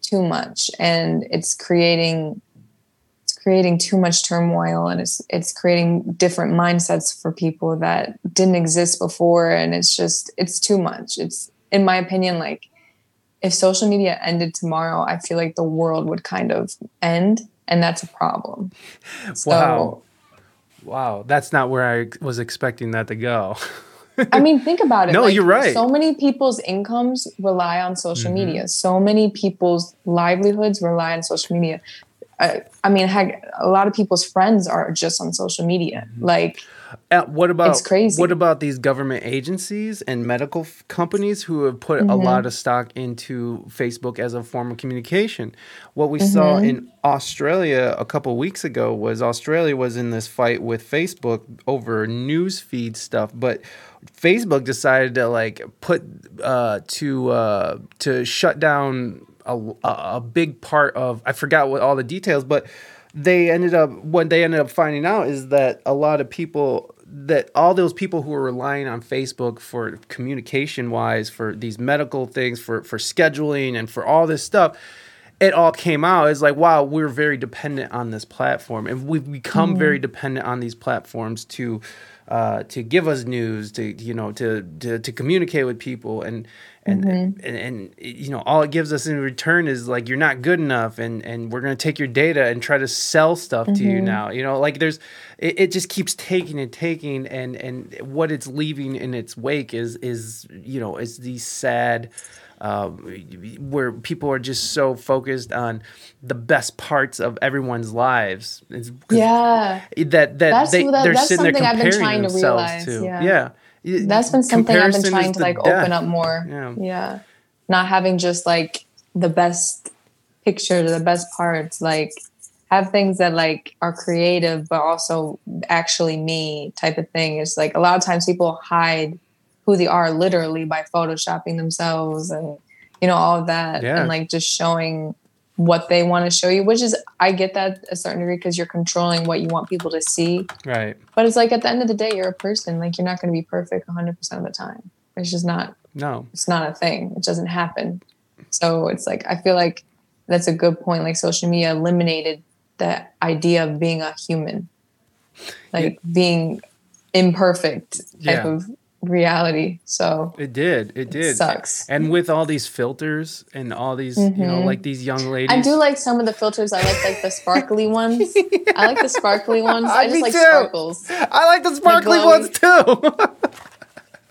too much. And it's creating it's creating too much turmoil and it's it's creating different mindsets for people that didn't exist before. And it's just it's too much. It's in my opinion like if social media ended tomorrow i feel like the world would kind of end and that's a problem. So Wow. that's not where I was expecting that to go. [laughs] I mean, think about it. No, you're right. So many people's incomes rely on social Mm-hmm. media. So many people's livelihoods rely on social media. I, I mean, heck, a lot of people's friends are just on social media. Mm-hmm. Like, Uh, what about It's crazy. What about these government agencies and medical f- companies who have put Mm-hmm. a lot of stock into Facebook as a form of communication? What we saw Mm-hmm. in Australia a couple weeks ago was Australia was in this fight with Facebook over news feed stuff, but Facebook decided to like put uh, to uh, to shut down a, a a big part of I forgot what all the details, but they ended up what they ended up finding out is that a lot of people that all those people who were relying on Facebook for communication wise for these medical things for for scheduling and for all this stuff it all came out. It's like wow we're very dependent on this platform. And we've become very dependent on these platforms to uh, to give us news to you know to to, to communicate with people. And and, and and you know all it gives us in return is like you're not good enough and and we're going to take your data and try to sell stuff to you now you know? Like there's it, it just keeps taking and taking and and what it's leaving in its wake is is you know is these sad um, where people are just so focused on the best parts of everyone's lives. Yeah, that that That's- they, that- they're that's sitting there something I've been comparing trying to themselves realize, to. yeah. yeah that's been something I've been trying to like death. open up more. Yeah. Yeah. not having just like the best picture, the best parts, like have things that like are creative but also actually me type of thing. It's like a lot of times people hide who they are literally by photoshopping themselves and you know all of that Yeah. and like just showing what they want to show you which is i get that a certain degree because you're controlling what you want people to see. Right. but it's like at the end of the day you're a person. Like you're not going to be perfect 100% of the time. It's just not No. it's not a thing. It doesn't happen. So it's like i feel like that's a good point. Like social media eliminated the idea of being a human. Like being imperfect type Yeah. of reality so It did. It did. sucks. And with all these filters and all these, you know, Mhm. like these young ladies. I do like some of the filters. I like like the sparkly ones. I like the sparkly [laughs] ones. I Me just like too. sparkles. I like the sparkly glowing. ones too.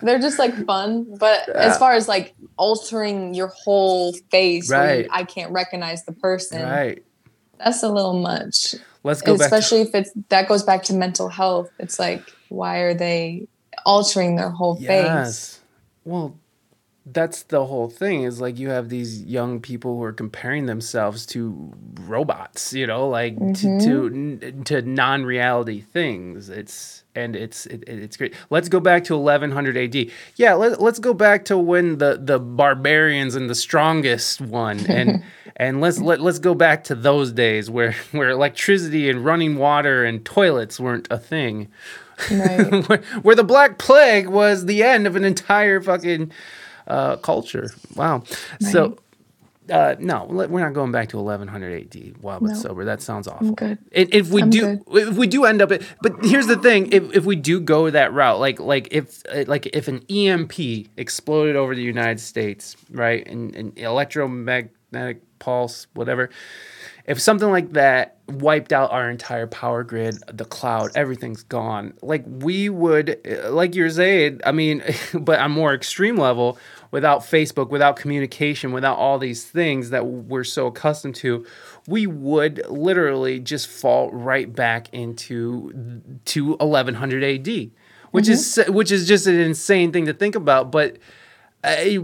[laughs] They're just like fun. But as far as like altering your whole face, you- Right. I can't recognize the person. right. That's a little much. Let's go back. Especially if it's that goes back to mental health. It's like why are they altering their whole face? Yes. Well, that's the whole thing is like you have these young people who are comparing themselves to robots, you know, like to to, mm-hmm. to non-reality things. It's and it's it, it's great. Let's go back to 1100 AD. Yeah, let, let's go back to when the the barbarians and the strongest one [laughs] and and let's let, let's go back to those days where [laughs] where electricity and running water and toilets weren't a thing Right. [laughs] where, where the Black Plague was the end of an entire fucking uh, culture. Wow. So, uh, no, we're not going back to 1100 AD. Wow, but No. sober. That sounds awful. Good. If we I'm do, if we do end up, at, but here's the thing: if, if we do go that route, like like if like if an EMP exploded over the United States, right, and an electromagnetic pulse, whatever, if something like that wiped out our entire power grid, the cloud, everything's gone. Like we would, like you're saying, I mean, [laughs] but on more extreme level, without Facebook, without communication, without all these things that we're so accustomed to, we would literally just fall right back into to 1100 AD, which is which is just an insane thing to think about. But uh,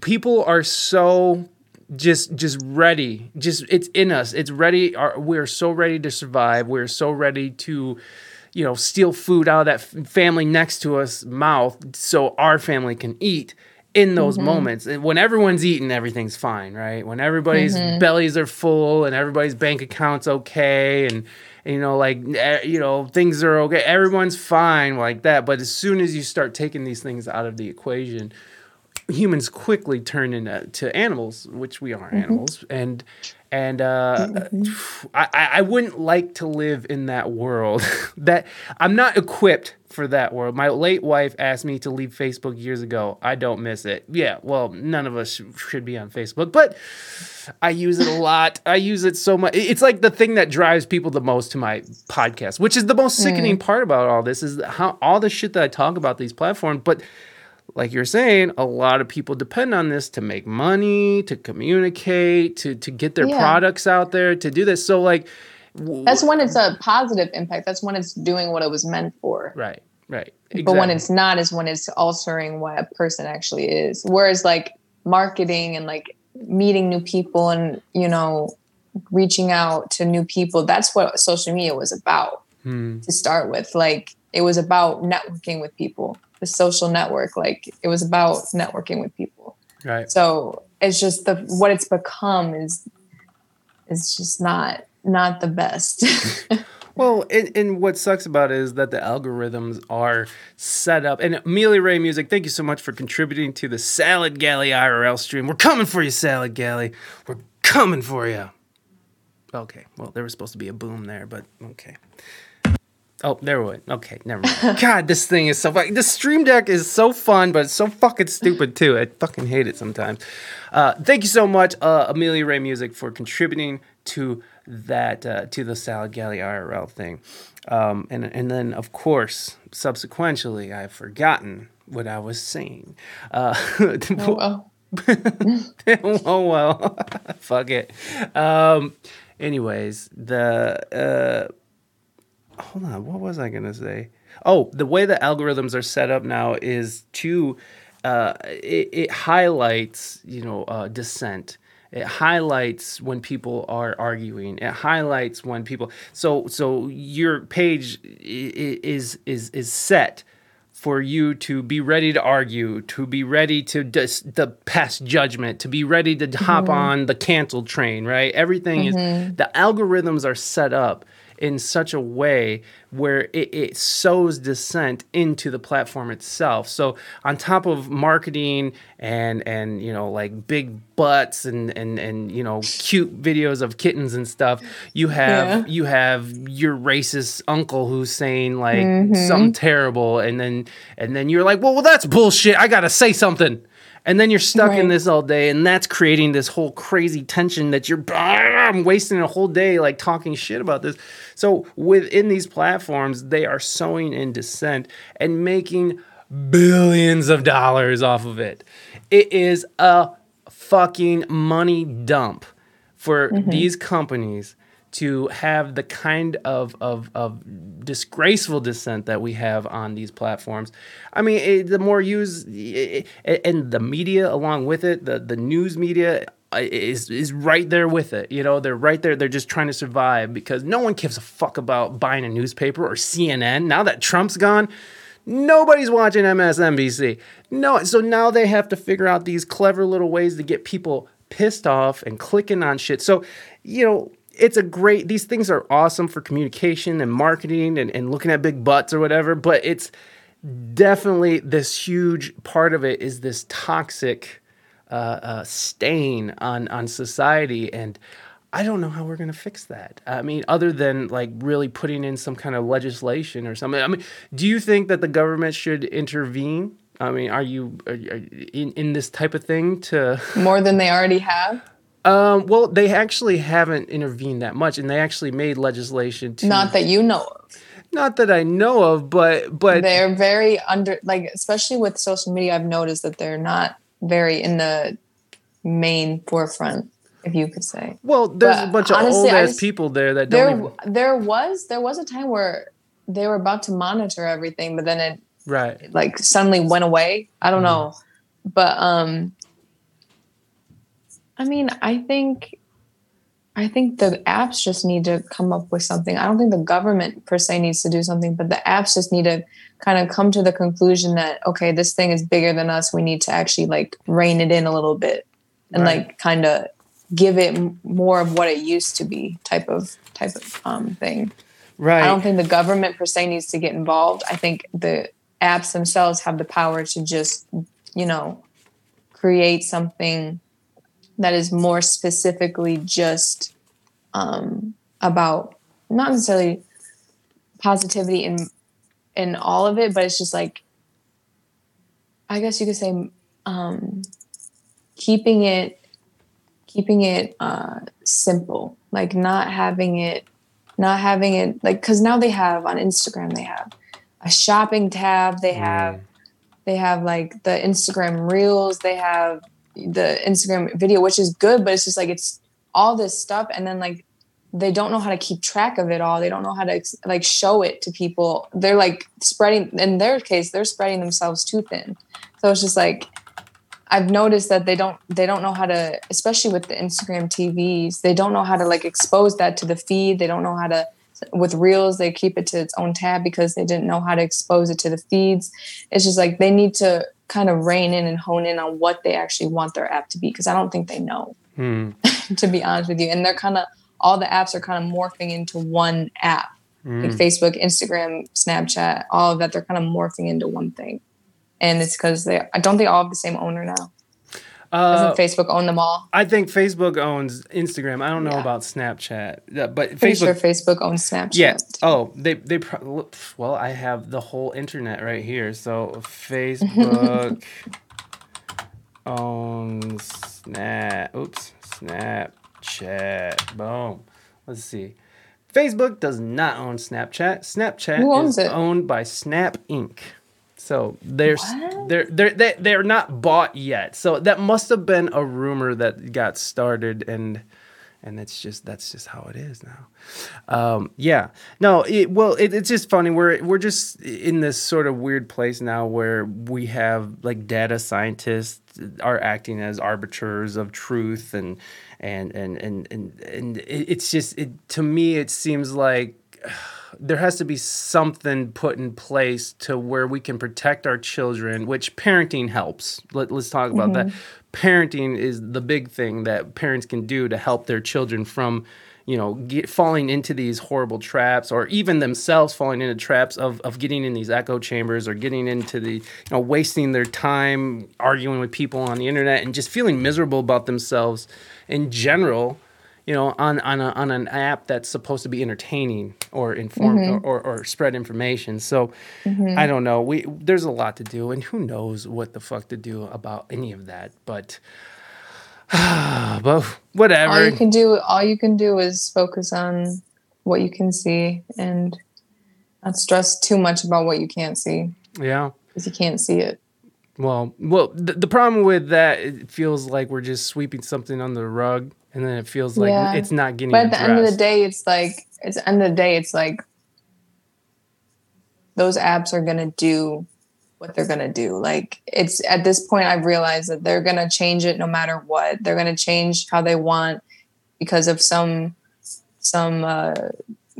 people are so just just ready just it's in us. It's ready. Our, we're so ready to survive. We're so ready to you know steal food out of that f- family next to us mouth so our family can eat in those mm-hmm. moments. And when everyone's eating everything's fine right? When everybody's mm-hmm. bellies are full and everybody's bank accounts okay and you know like you know things are okay everyone's fine like that. But as soon as you start taking these things out of the equation humans quickly turn into to animals, which we are mm-hmm. animals, and and uh, mm-hmm. I, I I wouldn't like to live in that world. [laughs] that I'm not equipped for that world. My late wife asked me to leave Facebook years ago. I don't miss it. Yeah, well, none of us sh- should be on Facebook, but I use it a lot. I use it so much. It's like the thing that drives people the most to my podcast, which is the most sickening mm. part about all this is how all the shit that I talk about these platforms, but like you're saying, a lot of people depend on this to make money, to communicate, to to get their Yeah. products out there, to do this. So like, w- That's when it's a positive impact. That's when it's doing what it was meant for. right, right. But when it's not is when it's altering what a person actually is. Whereas like marketing and like meeting new people and you know reaching out to new people, that's what social media was about Hmm. to start with. Like it was about networking with people. The social network, like it was about networking with people. right, So it's just the what it's become is is just not not the best. [laughs] Well, and, and what sucks about it is that the algorithms are set up. And Amelia Ray Music, thank you so much for contributing to the Salad Galley IRL stream. We're coming for you, Salad Galley. We're coming for you. Okay, well, there was supposed to be a boom there, but okay. Oh, there we went. Okay, never mind. [laughs] God, this thing is so fun. The Stream Deck is so fun, but it's so fucking stupid too. I fucking hate it sometimes. Uh, thank you so much, uh, Amelia Ray Music, for contributing to that uh, to the Salad Galley IRL thing. Um, and and then of course, subsequently, I've forgotten what I was saying. Uh, [laughs] oh, well. [laughs] oh well, fuck it. Um, anyways, the uh, hold on, what was I gonna say? Oh, the way the algorithms are set up now is to uh, it, it highlights you know uh, dissent. It highlights when people are arguing. It highlights when people so so your page is is is set for you to be ready to argue to be ready to dis- the pass judgment to be ready to hop on the canceled train right? Everything is the algorithms are set up in such a way where it, it sows dissent into the platform itself. So on top of marketing and and you know like big butts and and and you know cute videos of kittens and stuff, you have Yeah. you have your racist uncle who's saying like mm-hmm. something terrible, and then and then you're like, well, well, that's bullshit. I gotta say something. And then you're stuck in this all day, and that's creating this whole crazy tension that you're I'm wasting a whole day like talking shit about this. So within these platforms, they are sowing in dissent and making billions of dollars off of it. It is a fucking money dump for mm-hmm. these companies to have the kind of, of, of disgraceful dissent that we have on these platforms. I mean, it, the more used, and the media along with it, the, the news media is is right there with it. You know, they're right there. They're just trying to survive because no one gives a fuck about buying a newspaper or CNN. Now that Trump's gone, nobody's watching MSNBC. No, so now they have to figure out these clever little ways to get people pissed off and clicking on shit. So, you know, it's a great these things are awesome for communication and marketing and, and looking at big butts or whatever, but it's definitely this huge part of it is this toxic uh, uh, stain on on society and I don't know how we're going to fix that. I mean, other than like really putting in some kind of legislation or something. I mean, do you think that the government should intervene? I mean, are you, are you are you in, in this type of thing to? [laughs] More than they already have. Um, well, they actually haven't intervened that much, and they actually made legislation to Not that you know of. not that I know of, but but They're very under, like, especially with social media, I've noticed that they're not very in the main forefront, if you could say. well, there's a but bunch of old ass people there that don't There, even there was, there was a time where they were about to monitor everything, but then it right. like suddenly went away. I don't know. But um I mean, I think I think the apps just need to come up with something. I don't think the government per se needs to do something, but the apps just need to kind of come to the conclusion that okay, this thing is bigger than us. We need to actually like rein it in a little bit and Right. like kind of give it more of what it used to be type of type of um thing. Right. I don't think the government per se needs to get involved. I think the apps themselves have the power to just, you know, create something that is more specifically just um, about not necessarily positivity in in all of it, but it's just like I guess you could say um, keeping it keeping it uh, simple, like not having it not having it like because now they have on Instagram they have a shopping tab, they have they have like the Instagram reels, they have the Instagram video, which is good, but it's just like it's all this stuff, and then like they don't know how to keep track of it all. They don't know how to like show it to people. They're like spreading in their case, they're spreading themselves too thin. So it's just like I've noticed that they don't they don't know how to, especially with the Instagram TVs, they don't know how to like expose that to the feed. They don't know how to with reels they keep it to its own tab because they didn't know how to expose it to the feeds. It's just like they need to kind of rein in and hone in on what they actually want their app to be because I don't think they know Hmm. [laughs] to be honest with you. And they're kind of all the apps are kind of morphing into one app. Like Facebook, Instagram, Snapchat, all of that, they're kind of morphing into one thing. And it's because they I don't they all have the same owner now. Uh, Doesn't Facebook own them all? I think Facebook owns Instagram. I don't know Yeah. about Snapchat, but Pretty Facebook. sure Facebook owns Snapchat. Yeah. Oh, they they pro- well, I have the whole internet right here. So Facebook [laughs] owns Snap. Oops, Snapchat. Boom. Let's see. Facebook does not own Snapchat. Snapchat is it? owned by Snap Inc. So they're What? they're they're they, they're not bought yet. So that must have been a rumor that got started and and it's just that's just how it is now. Um, yeah, no, it, well, it, it's just funny. We're we're just in this sort of weird place now where we have like data scientists are acting as arbiters of truth, and and and and and, and it's just it, to me it seems like there has to be something put in place to where we can protect our children, which parenting helps. Let, us talk about mm-hmm. that. Parenting is the big thing that parents can do to help their children from, you know, get, falling into these horrible traps or even themselves falling into traps of, of getting in these echo chambers or getting into the, you know, wasting their time arguing with people on the internet and just feeling miserable about themselves in general you know, on on, a, on an app that's supposed to be entertaining or inform mm-hmm. or, or, or, spread information. So mm-hmm. I don't know. We there's a lot to do, and who knows what the fuck to do about any of that. But [sighs] but whatever. All you can do, all you can do, is focus on what you can see and not stress too much about what you can't see. Yeah, because you can't see it. Well, well, the, the problem with that, it feels like we're just sweeping something under the rug and then it feels like yeah. it's not getting. But at the end of the day, it's like it's the end of the day, it's like those apps are gonna do what they're gonna do. Like it's at this point, I've realized that they're gonna change it no matter what. They're gonna change how they want because of some some uh,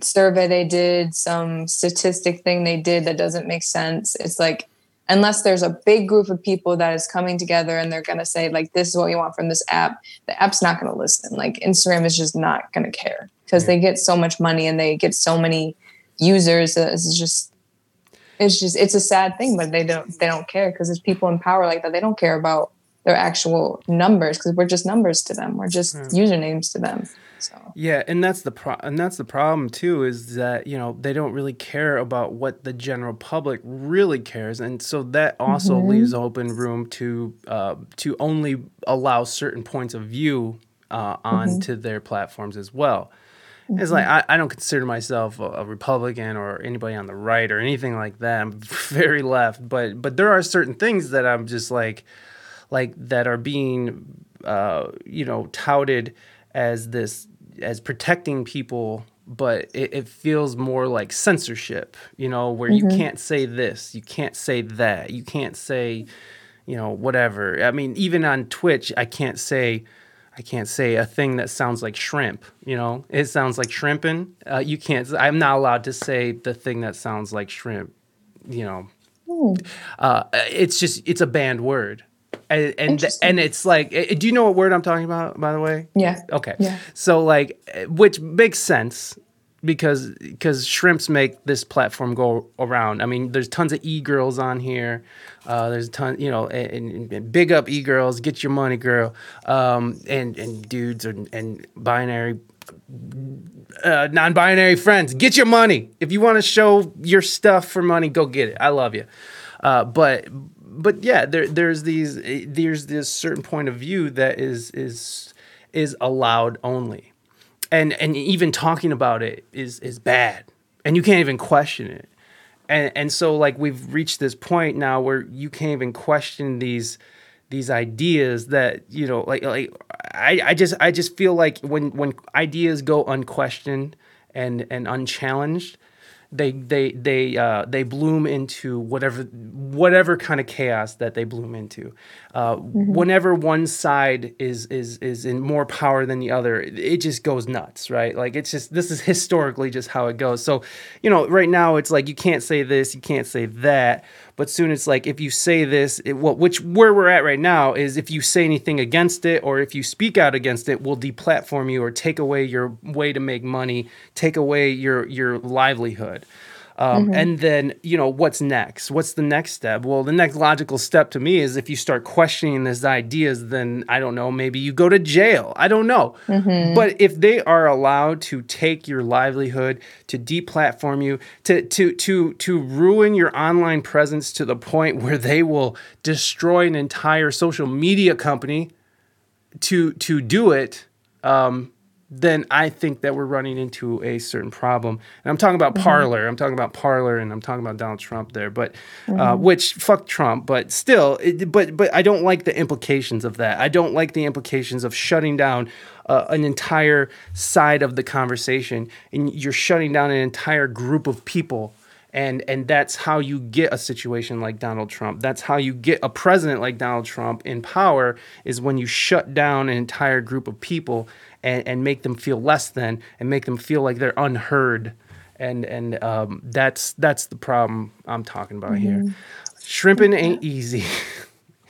survey they did, some statistic thing they did that doesn't make sense. It's like unless there's a big group of people that is coming together and they're going to say like this is what you want from this app the app's not going to listen like instagram is just not going to care because yeah. they get so much money and they get so many users it's just it's just it's a sad thing but they don't they don't care because there's people in power like that they don't care about their actual numbers because we're just numbers to them we're just yeah. usernames to them so yeah, and that's the pro- and that's the problem too is that you know they don't really care about what the general public really cares, and so that also mm-hmm. leaves open room to uh, to only allow certain points of view uh, onto mm-hmm. their platforms as well. Mm-hmm. It's like I, I don't consider myself a, a, Republican or anybody on the right or anything like that. I'm [laughs] very left, but but there are certain things that I'm just like like that are being uh, you know touted as this as protecting people but it, it, feels more like censorship you know where mm-hmm. you can't say this you can't say that you can't say you know whatever. I mean even on twitch i can't say i can't say a thing that sounds like shrimp you know? It sounds like shrimping. Uh, you can't i'm not allowed to say the thing that sounds like shrimp you know? Mm. uh, it's just it's a banned word and and, and it's like eh, do you know what word i'm talking about by the way? Yeah. Okay. Yeah. So like eh, which makes sense because because shrimps make this platform go around. I mean there's tons of e-girls on here. Uh, there's a ton you know and, and, big up e-girls get your money girl. Um, and and dudes and, and binary uh, non-binary friends get your money. If you want to show your stuff for money go get it. I love you uh, but but yeah, there there's these eh, there's this certain point of view that is is is allowed only, and and even talking about it is is bad, and you can't even question it, and and so like we've reached this point now where you can't even question these these ideas that you know like like I, I just I just feel like when when ideas go unquestioned and and unchallenged they they they uh, they bloom into whatever whatever kind of chaos that they bloom into. Uh, mm-hmm. Whenever one side is is is in more power than the other, it just goes nuts, right? Like it's just this is historically just how it goes. So, you know, right now it's like you can't say this, you can't say that, but soon it's like if you say this, it, well, which where we're at right now is if you say anything against it or if you speak out against it, we'll deplatform you or take away your way to make money, take away your your livelihood. Um, mm-hmm. And then, you know, what's next? What's the next step? Well, the next logical step to me is if you start questioning these ideas, then I don't know, maybe you go to jail. I don't know. Mm-hmm. But if they are allowed to take your livelihood, to deplatform you, to to to to ruin your online presence to the point [laughs] where they will destroy an entire social media company to to do it, um, then I think that we're running into a certain problem. And I'm talking about Mm-hmm. Parler. I'm talking about Parler, and I'm talking about Donald Trump there. But uh, Mm-hmm. which fuck Trump. But still, it, but but I don't like the implications of that. I don't like the implications of shutting down uh, an entire side of the conversation, and you're shutting down an entire group of people. And, and that's how you get a situation like Donald Trump. That's how you get a president like Donald Trump in power is when you shut down an entire group of people and, and make them feel less than and make them feel like they're unheard. And and um, that's that's the problem I'm talking about here. Shrimping ain't easy.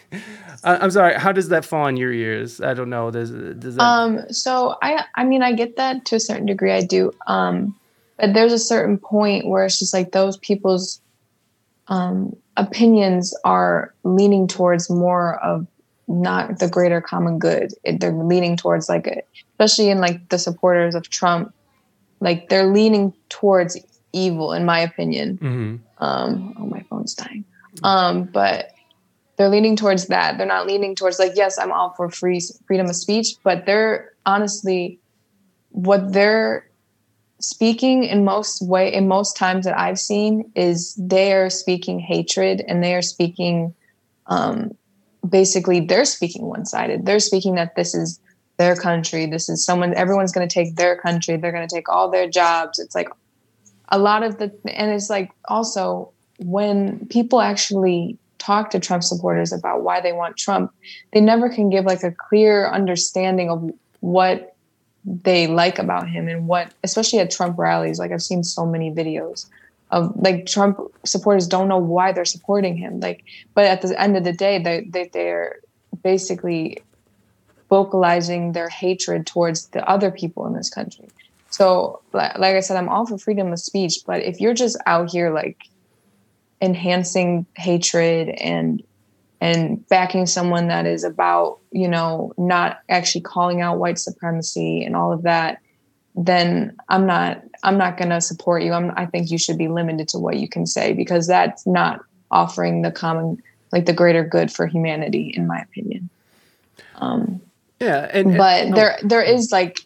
[laughs] I'm sorry. How does that fall on your ears? I don't know. Does does that? Um, so I I mean I get that to a certain degree I do. Um, but there's a certain point where it's just like those people's um opinions are leaning towards more of not the greater common good. It, they're leaning towards like a, especially in like the supporters of Trump, like they're leaning towards evil in my opinion. Mhm. Um, oh, my phone's dying. Um, but they're leaning towards that. They're not leaning towards like, yes, I'm all for free freedom of speech, but they're honestly what they're speaking in most way in most times that I've seen is they are speaking hatred and they are speaking um basically they're speaking one-sided. They're speaking that this is their country. This is someone everyone's gonna take their country, they're gonna take all their jobs. It's like a lot of the and it's like also when people actually talk to Trump supporters about why they want Trump, they never can give like a clear understanding of what they like about him and what especially at Trump rallies like I've seen so many videos of like Trump supporters don't know why they're supporting him like but at the end of the day they, they they're basically vocalizing their hatred towards the other people in this country. So li- like I said I'm all for freedom of speech but if you're just out here like enhancing hatred and and backing someone that is about you know not actually calling out white supremacy and all of that then i'm not i'm not going to support you. I'm, i think you should be limited to what you can say because that's not offering the common like the greater good for humanity in my opinion. Um yeah, and, but there there is like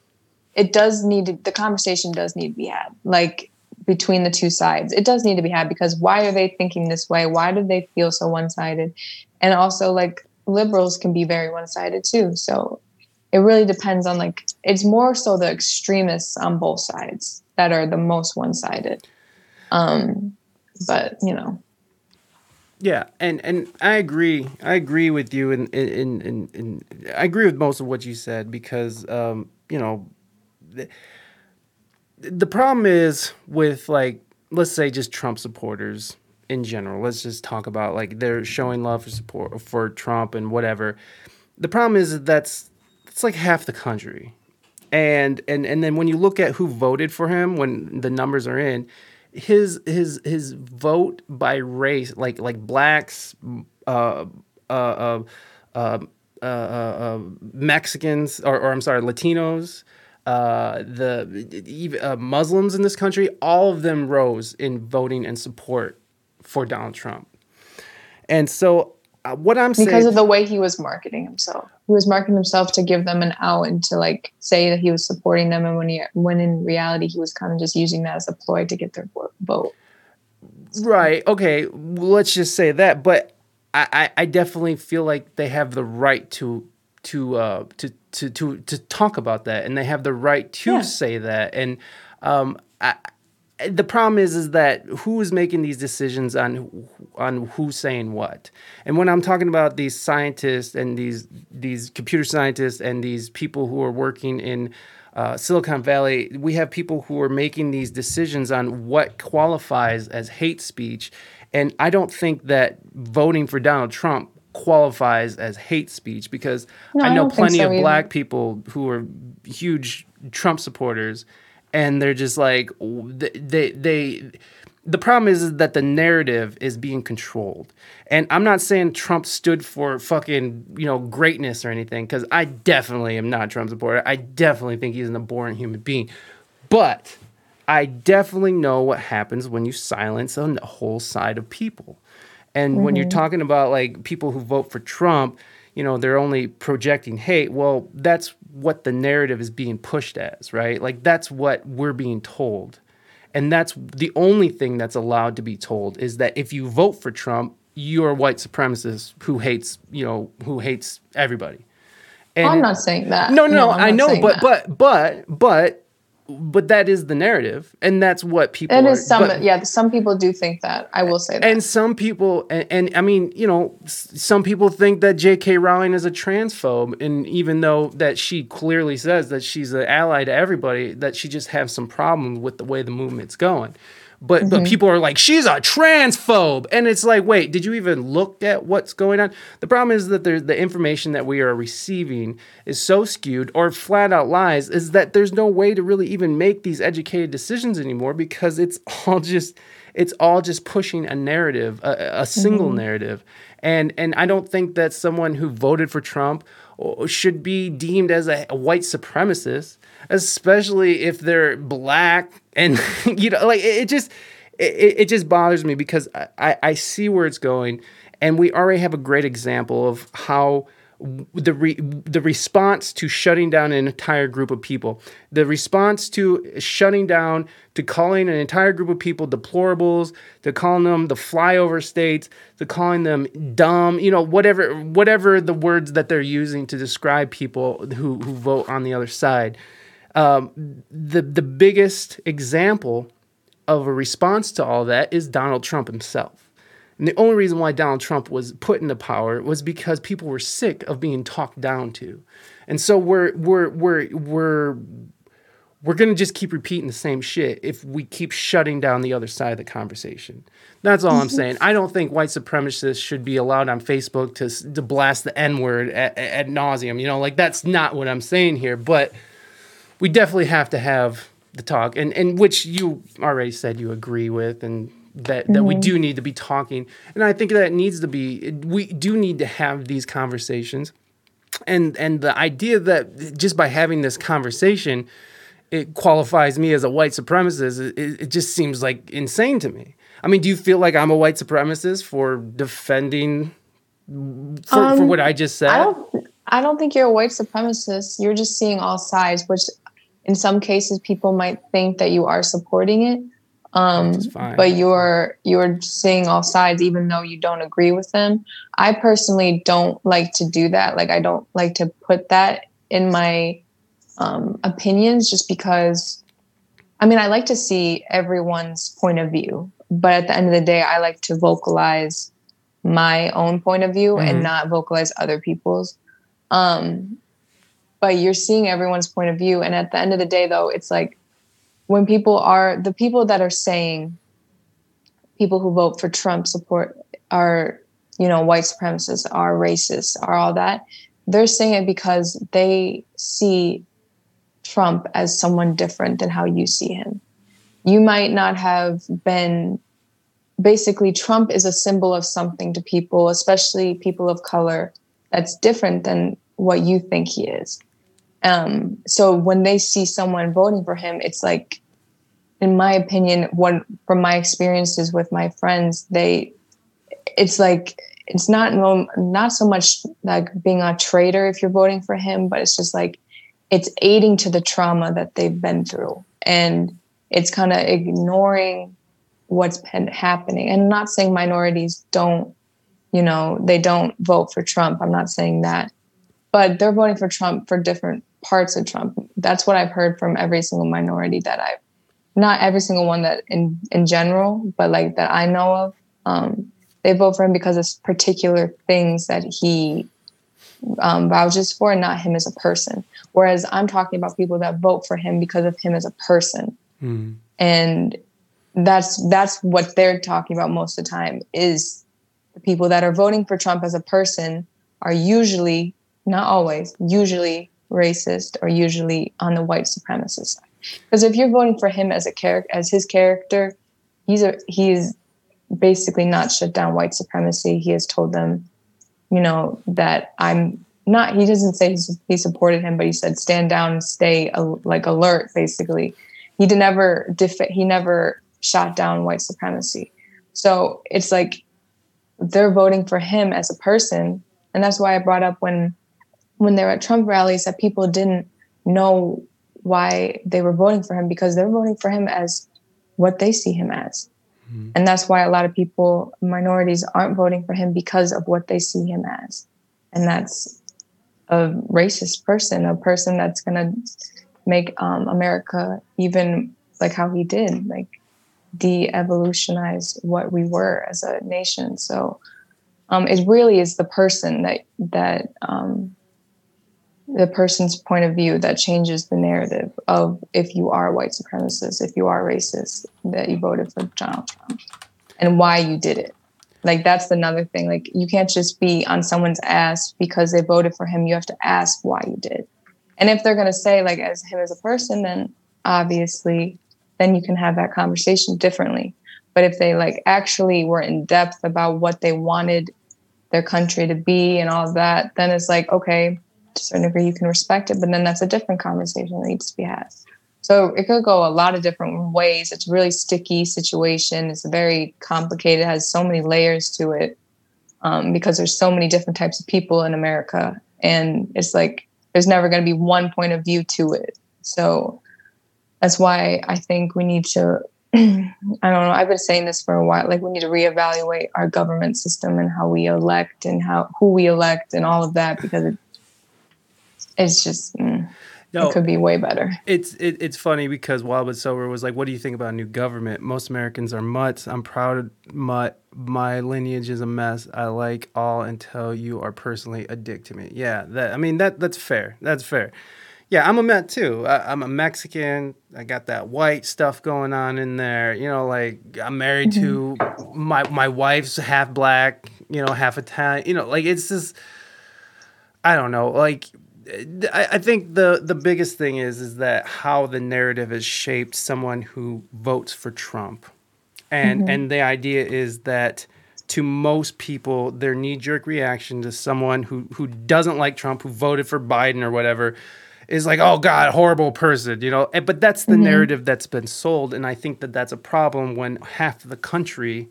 it does need to, the conversation does need to be had like between the two sides. It does need to be had because why are they thinking this way? Why do they feel so one-sided? And also like liberals can be very one-sided too. So it really depends on like it's more so the extremists on both sides that are the most one-sided. Um but you know Yeah, and and I agree. I agree with you, and in, in, in, I agree with most of what you said because um, you know, the, the problem is with like let's say just Trump supporters in general. Let's just talk about like they're showing love for support for Trump and whatever. The problem is that that's it's like half the country, and and and then when you look at who voted for him when the numbers are in his his his vote by race like like blacks uh uh uh uh, uh, uh Mexicans or, or I'm sorry Latinos uh the uh, Muslims in this country all of them rose in voting and support for Donald Trump. And so uh, what I'm saying because of the way he was marketing himself. He was marketing himself to give them an out and to like say that he was supporting them, and when he when in reality he was kind of just using that as a ploy to get their vote. Right. Okay. Let's just say that. But I, I, I definitely feel like they have the right to to uh to to to to talk about that, and they have the right to Yeah. say that. And um, I, the problem is is that who is making these decisions on on who's saying what and when i'm talking about these scientists and these these computer scientists and these people who are working in uh, silicon valley we have people who are making these decisions on what qualifies as hate speech and i don't think that voting for donald trump qualifies as hate speech because No, i I know don't plenty so of either. black people who are huge Trump supporters, and they're just like they they. they the problem is, is that the narrative is being controlled, and I'm not saying Trump stood for fucking you know greatness or anything, because I definitely am not Trump supporter. I definitely think he's an abhorrent human being, but I definitely know what happens when you silence a whole side of people. And when you're mm-hmm. talking about like people who vote for Trump, you know, they're only projecting hate. Well, that's what the narrative is being pushed as, right? Like that's what we're being told. And that's the only thing that's allowed to be told is that if you vote for Trump, you're a white supremacist who hates, you know, who hates everybody. And I'm not saying that. No, no, no I know, but, but, but, but, but that is the narrative, and that's what people. It is some, but, yeah. Some people do think that. I will say that, and some people, and, and I mean, you know, some people think that J.K. Rowling is a transphobe, and even though that she clearly says that she's an ally to everybody, that she just has some problems with the way the movement's going. But mm-hmm. but people are like, she's a transphobe. And it's like, wait, did you even look at what's going on? The problem is that the information that we are receiving is so skewed or flat out lies, is that there's no way to really even make these educated decisions anymore because it's [laughs] all just it's all just pushing a narrative, a, a single mm-hmm. narrative. And and I don't think that someone who voted for Trump should be deemed as a, a white supremacist especially if they're black and [laughs] you know like it, it just it, it just bothers me because I, I see where it's going and we already have a great example of how the re, the response to shutting down an entire group of people, the response to shutting down, to calling an entire group of people deplorables, to calling them the flyover states, to calling them dumb, you know, whatever whatever the words that they're using to describe people who who vote on the other side. Um, the the biggest example of a response to all that is Donald Trump himself. And the only reason why Donald Trump was put into power was because people were sick of being talked down to. And so we're we're we're we're we're going to just keep repeating the same shit if we keep shutting down the other side of the conversation. That's all I'm mm-hmm. saying. I don't think white supremacists should be allowed on Facebook to, to blast the N word at, at nauseum. You know, like that's not what I'm saying here. But we definitely have to have the talk, and and which you already said you agree with, and that that mm-hmm. we do need to be talking, and I think that needs to be we do need to have these conversations, and and the idea that just by having this conversation, it qualifies me as a white supremacist, it, it just seems like insane to me. I mean, do you feel like I'm a white supremacist for defending for, um, for what I just said? I don't. I don't think you're a white supremacist. You're just seeing all sides, which in some cases people might think that you are supporting it um, but you're you're seeing all sides even though you don't agree with them. I personally don't like to do that. Like i don't like to put that in my um, opinions just because i mean i like to see everyone's point of view but at the end of the day i like to vocalize my own point of view mm-hmm. and not vocalize other people's. Um, but you're seeing everyone's point of view. And at the end of the day, though, it's like when people are the people that are saying people who vote for Trump support are, you know, white supremacists, are racist, are all that. They're saying it because they see Trump as someone different than how you see him. You might not have been basically Trump is a symbol of something to people, especially people of color, that's different than what you think he is. Um, so when they see someone voting for him, it's like, in my opinion, one from my experiences with my friends, they, it's like it's not not so much like being a traitor if you're voting for him, but it's just like it's aiding to the trauma that they've been through, and it's kind of ignoring what's been happening. And I'm not saying minorities don't, you know, they don't vote for Trump. I'm not saying that, but they're voting for Trump for different parts of Trump. That's what I've heard from every single minority that I've not every single one that in in general, but like that I know of. Um, they vote for him because of particular things that he um, vouches for, and not him as a person. Whereas I'm talking about people that vote for him because of him as a person, mm. and that's that's what they're talking about most of the time. Is the people that are voting for Trump as a person are usually, not always, usually racist or usually on the white supremacist side. Because if you're voting for him as a character, as his character, he's a he's basically not shut down white supremacy. He has told them, you know, that I'm not. He doesn't say he supported him, but he said stand down stay like alert. Basically, he did never def- he never shot down white supremacy. So it's like they're voting for him as a person, and that's why I brought up when when they were at Trump rallies that people didn't know why they were voting for him because they're voting for him as what they see him as. Mm-hmm. And that's why a lot of people, minorities, aren't voting for him because of what they see him as. And that's a racist person, a person that's going to make um, America even like how he did, like de-evolutionize what we were as a nation. So um, it really is the person that that um, the person's point of view that changes the narrative of if you are a white supremacist, if you are racist, that you voted for Donald Trump, and why you did it. Like that's another thing. Like you can't just be on someone's ass because they voted for him. You have to ask why you did. And if they're gonna say like as him as a person, then obviously then you can have that conversation differently. But if they like actually were in depth about what they wanted their country to be and all that, then it's like, okay, to a certain degree you can respect it, but then that's a different conversation that needs to be had. So it could go a lot of different ways. It's a really sticky situation. It's very complicated. It has so many layers to it um, because there's so many different types of people in America, and it's like there's never going to be one point of view to it. So that's why I think we need to. [clears throat] I don't know. I've been saying this for a while. Like we need to reevaluate our government system and how we elect and how who we elect and all of that because it, it's just. Mm, no, it could be way better. It's it, it's funny because Wild but Sober was like, "What do you think about a new government?" Most Americans are mutts. I'm proud of mutt. My lineage is a mess. I like all until you are personally a dick to me. Yeah, that I mean that that's fair. That's fair. Yeah, I'm a mutt too. I, am a Mexican. I got that white stuff going on in there. You know, like I'm married mm-hmm. to my my wife's half black. You know, half Italian. You know, like it's just. I don't know. Like I, think the the biggest thing is is that how the narrative has shaped someone who votes for Trump, and mm-hmm. and the idea is that to most people their knee jerk reaction to someone who who doesn't like Trump, who voted for Biden or whatever, is like oh god horrible person you know but that's the mm-hmm. narrative that's been sold and i think that that's a problem when half the country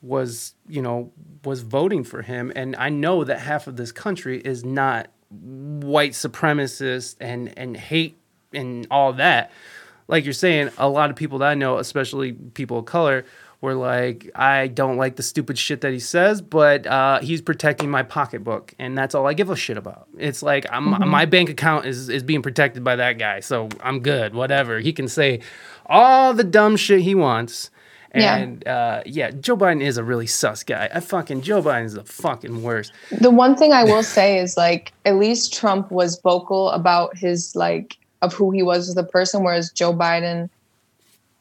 was you know was voting for him and i know that half of this country is not white supremacist and and hate and all that. Like you're saying, a lot of people that I know, especially people of color, were like, I don't like the stupid shit that he says, but uh, he's protecting my pocketbook, and that's all I give a shit about. it's like mm-hmm. my bank account is is being protected by that guy, so I'm good. Whatever he can say, all the dumb shit he wants, and yeah. Uh, yeah, Joe Biden is a really sus guy. I fucking Joe Biden is the fucking worst. The one thing I will say is like at least Trump was vocal about his like of who he was as a person, whereas Joe Biden,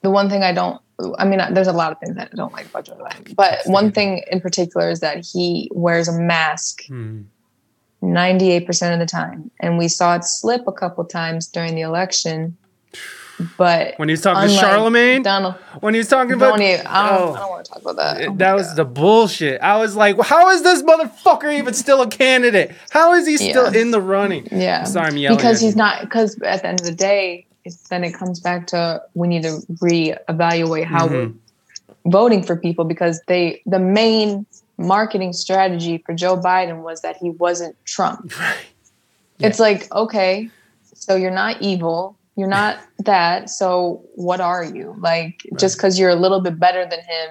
the one thing I don't I mean, there's a lot of things that I don't like about Joe Biden, but one thing in particular is that he wears a mask hmm. 98% of the time. And we saw it slip a couple times during the election. But when he's talking to Charlemagne, Donald, when he's talking about, even, I, don't, oh, I don't want to talk about that. Oh that was God. the bullshit. I was like, well, how is this motherfucker even still a candidate? How is he still yeah. in the running? Yeah, sorry, I'm yelling because he's not. Because at the end of the day, then it comes back to we need to reevaluate how mm-hmm. we're voting for people because they the main marketing strategy for Joe Biden was that he wasn't Trump. [laughs] Right. Yeah. It's like okay, so you're not evil you're not that. So what are you? Like right. just because you're a little bit better than him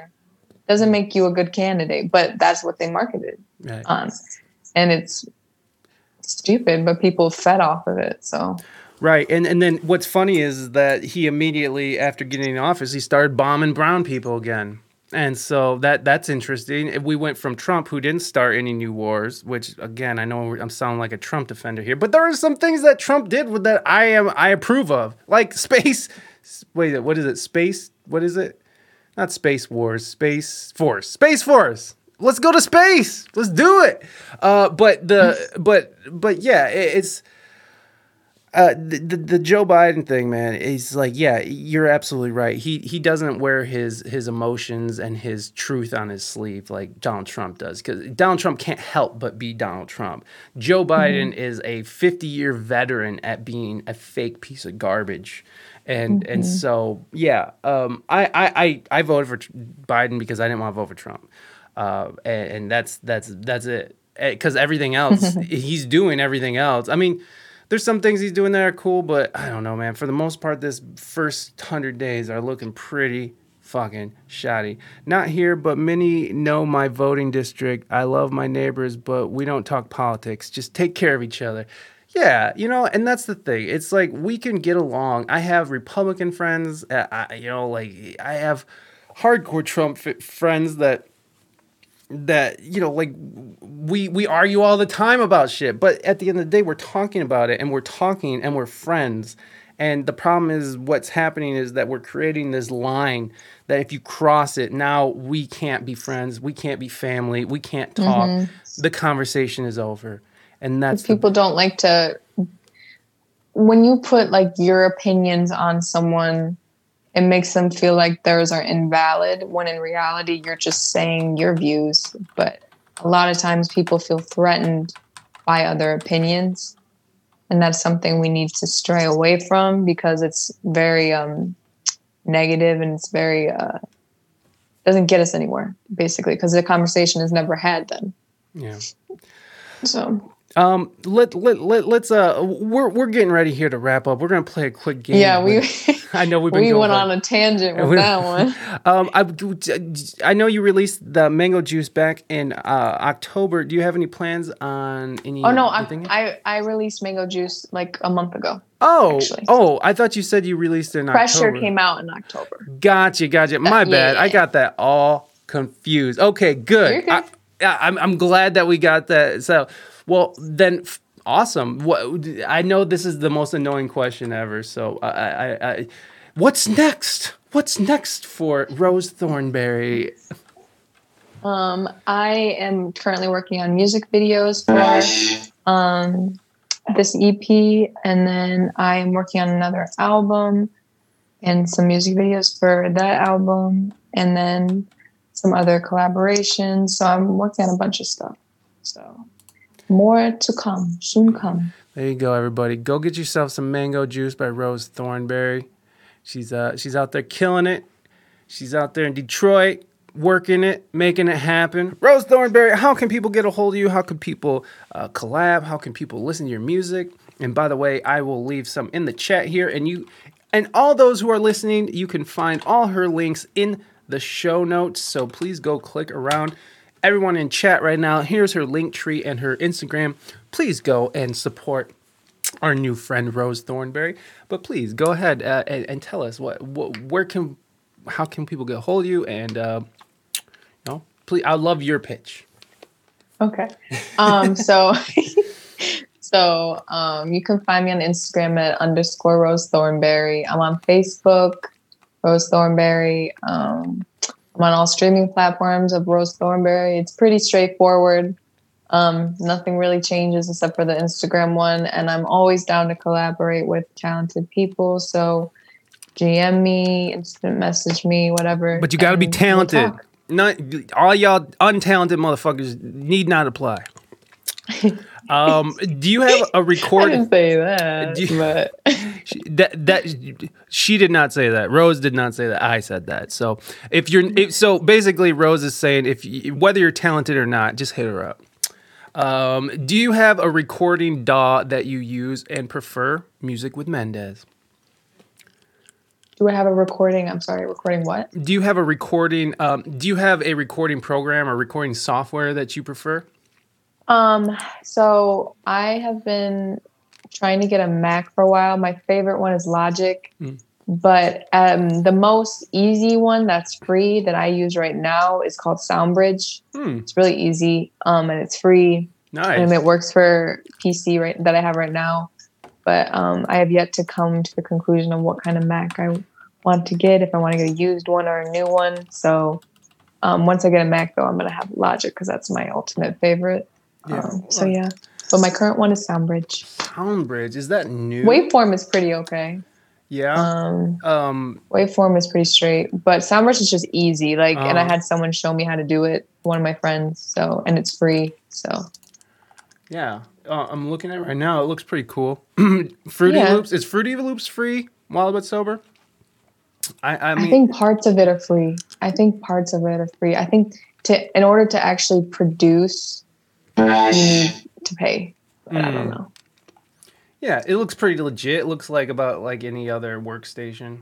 doesn't make you a good candidate. But that's what they marketed right. on, and it's stupid. But people fed off of it. So. Right, and and then what's funny is that he immediately after getting in office, he started bombing brown people again. And so that that's interesting. We went from Trump, who didn't start any new wars, which again I know I'm sounding like a Trump defender here, but there are some things that Trump did that I am I approve of, like space. Wait, what is it? Space? What is it? Not space wars. Space force. Space force. Let's go to space. Let's do it. Uh, but the but but yeah, it, it's uh, the, the, the Joe Biden thing, man, is like, yeah, you're absolutely right. He he doesn't wear his his emotions and his truth on his sleeve like Donald Trump does, because Donald Trump can't help but be Donald Trump. Joe mm-hmm. Biden mm-hmm. is a 50 year veteran at being a fake piece of garbage, and mm-hmm. and so yeah, um, I, I I I voted for Biden because I didn't want to vote for Trump, uh, and, and that's that's that's it because everything else [laughs] he's doing everything else. I mean, there's some things he's doing that are cool, but I don't know, man. For the most part, this first hundred days are looking pretty fucking shoddy. Not here, but many know my voting district. I love my neighbors, but we don't talk politics. Just take care of each other. Yeah, you know, and that's the thing. It's like we can get along. I have Republican friends. Uh, I, you know, like I have hardcore Trump friends that that you know like we we argue all the time about shit but at the end of the day we're talking about it and we're talking and we're friends. And the problem is what's happening is that we're creating this line that if you cross it now we can't be friends we can't be family we can't talk. Mm-hmm. the conversation is over. And that's the- people don't like to when you put like your opinions on someone it makes them feel like theirs are invalid when in reality you're just saying your views. But a lot of times people feel threatened by other opinions. And that's something we need to stray away from because it's very um negative and it's very uh doesn't get us anywhere basically because the conversation is never had then. Yeah. So um let, let, let let's uh we're we're getting ready here to wrap up we're gonna play a quick game yeah we i know we've [laughs] been we went on a tangent with We- [laughs] that one. Um, I, I know you released the mango juice back in uh, October. Do you have any plans on any? Oh no, I? I I released mango juice like a month ago. oh, actually. oh, I thought you said you released it in Pressure October. came out in October. Gotcha, gotcha. My bad. I yeah. got that all confused. Okay, good. I, yeah, I'm, I'm glad that we got that. So, well, then, f- awesome. What I know this is the most annoying question ever. So, I, I, I what's next? What's next for Rose Thornberry? Um, I am currently working on music videos for um this EP, and then I am working on another album and some music videos for that album, and then some other collaborations. So I'm working on a bunch of stuff. So more to come, soon come. There you go, everybody. Go get yourself some mango juice by Rose Thornberry. She's uh she's out there killing it. She's out there in Detroit working it, making it happen. Rose Thornberry, how can people get a hold of you? How can people uh, collab? How can people listen to your music? And by the way, I will leave some in the chat here, and you and all those who are listening, you can find all her links in the show notes. So please go click around. Everyone in chat right now, here's her Linktree and her Instagram. Please go and support our new friend Rose Thornberry. But please go ahead uh, and, and tell us what, what, where can, how can people get hold of you? And uh, you know, please, I love your pitch. Okay. Um, so [laughs] so um, you can find me on Instagram at underscore Rose Thornberry. I'm on Facebook, Rose Thornberry. Um, I'm on all streaming platforms of Rose Thornberry. It's pretty straightforward. Um, nothing really changes except for the Instagram one. And I'm always down to collaborate with talented people. So GM me, instant message me, whatever. But you got to be we'll talented. talk. Not all y'all untalented motherfuckers need not apply. [laughs] Um, do you have a [laughs] I recording? didn't say that, you- but [laughs] She, that that she did not say that. Rose did not say that. I said that. So if you're if, so basically, Rose is saying if you, whether you're talented or not, just hit her up. Um, do you have a recording DAW that you use and prefer music with Mendez? do I have a recording? I'm sorry, recording what? Do you have a recording? Um, do you have a recording program or recording software that you prefer? Um, so I have been trying to get a Mac for a while. My favorite one is Logic, Mm. but um, the most easy one that's free that I use right now is called SoundBridge. Hmm, It's really easy, um, and it's free, and it works for PC right that I have right now. But um, I have yet to come to the conclusion of what kind of Mac I want to get. If I want to get a used one or a new one. So um, once I get a Mac, though, I'm gonna have Logic because that's my ultimate favorite. Yeah. Um, so yeah, but my current one is SoundBridge. Soundbridge is that new? Waveform is pretty okay. yeah. Um, Um, Waveform is pretty straight, but SoundBridge is just easy. Like, and I Oh. had someone show me how to do it. One of my friends. So, and it's free. So, Yeah, uh, I'm looking at it right now. It looks pretty cool. [clears throat] Fruity Yeah. Loops is Fruity Loops free? Wild but sober. I I I, think parts of it are free. I think parts of it are free. I think to in order to actually produce you need to pay. But I don't Mm. know. Yeah, it looks pretty legit. It looks like about like any other workstation.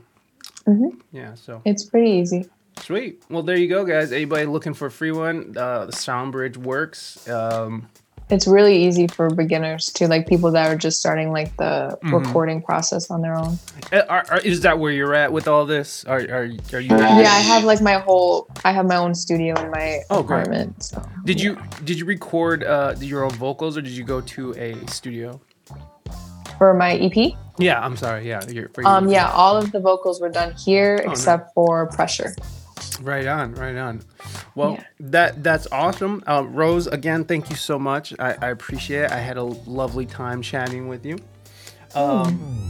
Mhm. Yeah, so It's pretty easy. sweet. Well, there you go, guys. Anybody looking for a free one? Uh, the SoundBridge works. Um, It's really easy for beginners to like people that are just starting like the Mhm. recording process on their own. uh, are, are, is that where you're at with all this? Are are, are you? Yeah, I have like my whole. I have my own studio in my Oh, great. So Did you did you record uh, your own vocals or did you go to a studio? for my EP? Yeah, I'm sorry. Yeah, your, for your- Um, yeah, all of the vocals were done here Oh, except for pressure. Right on, right on. Well, Yeah. that that's awesome. Uh, Rose, again, thank you so much. I, I appreciate it. I had a lovely time chatting with you. Um,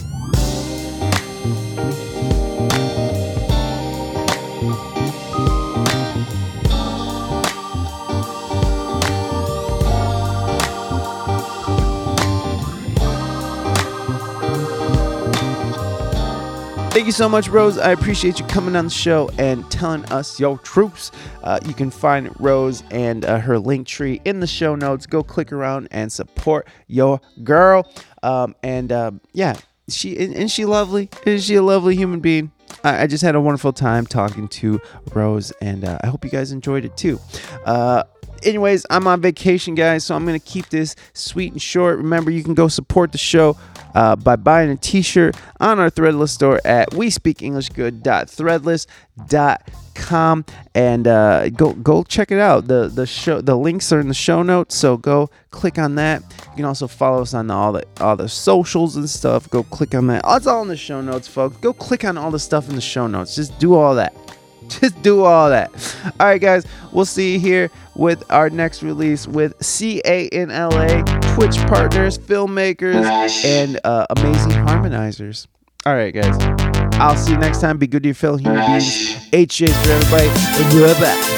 Thank you so much, Rose. I appreciate you coming on the show and telling us your truths. Uh, you can find Rose and uh, her Linktree in the show notes. Go click around and support your girl. Um, and um, yeah, she isn't she lovely? Is she a lovely human being? I, just had a wonderful time talking to Rose, and uh, I hope you guys enjoyed it too. Anyways, I'm on vacation, guys, so I'm going to keep this sweet and short. Remember, you can go support the show uh, by buying a t-shirt on our Threadless store at WeSpeakEnglishGood.threadless.com and uh, go go check it out. The the show the links are in the show notes, so go click on that. You can also follow us on all the all the socials and stuff. Go click on that. It's all in the show notes, folks. Go click on all the stuff in the show notes. Just do all that. Just do all that. All right, guys. We'll see you here with our next release with CANLA, Twitch partners, filmmakers, and uh, amazing harmonizers. All right, guys. I'll see you next time. Be good to your fellow human beings. HJs for everybody. Bye bye.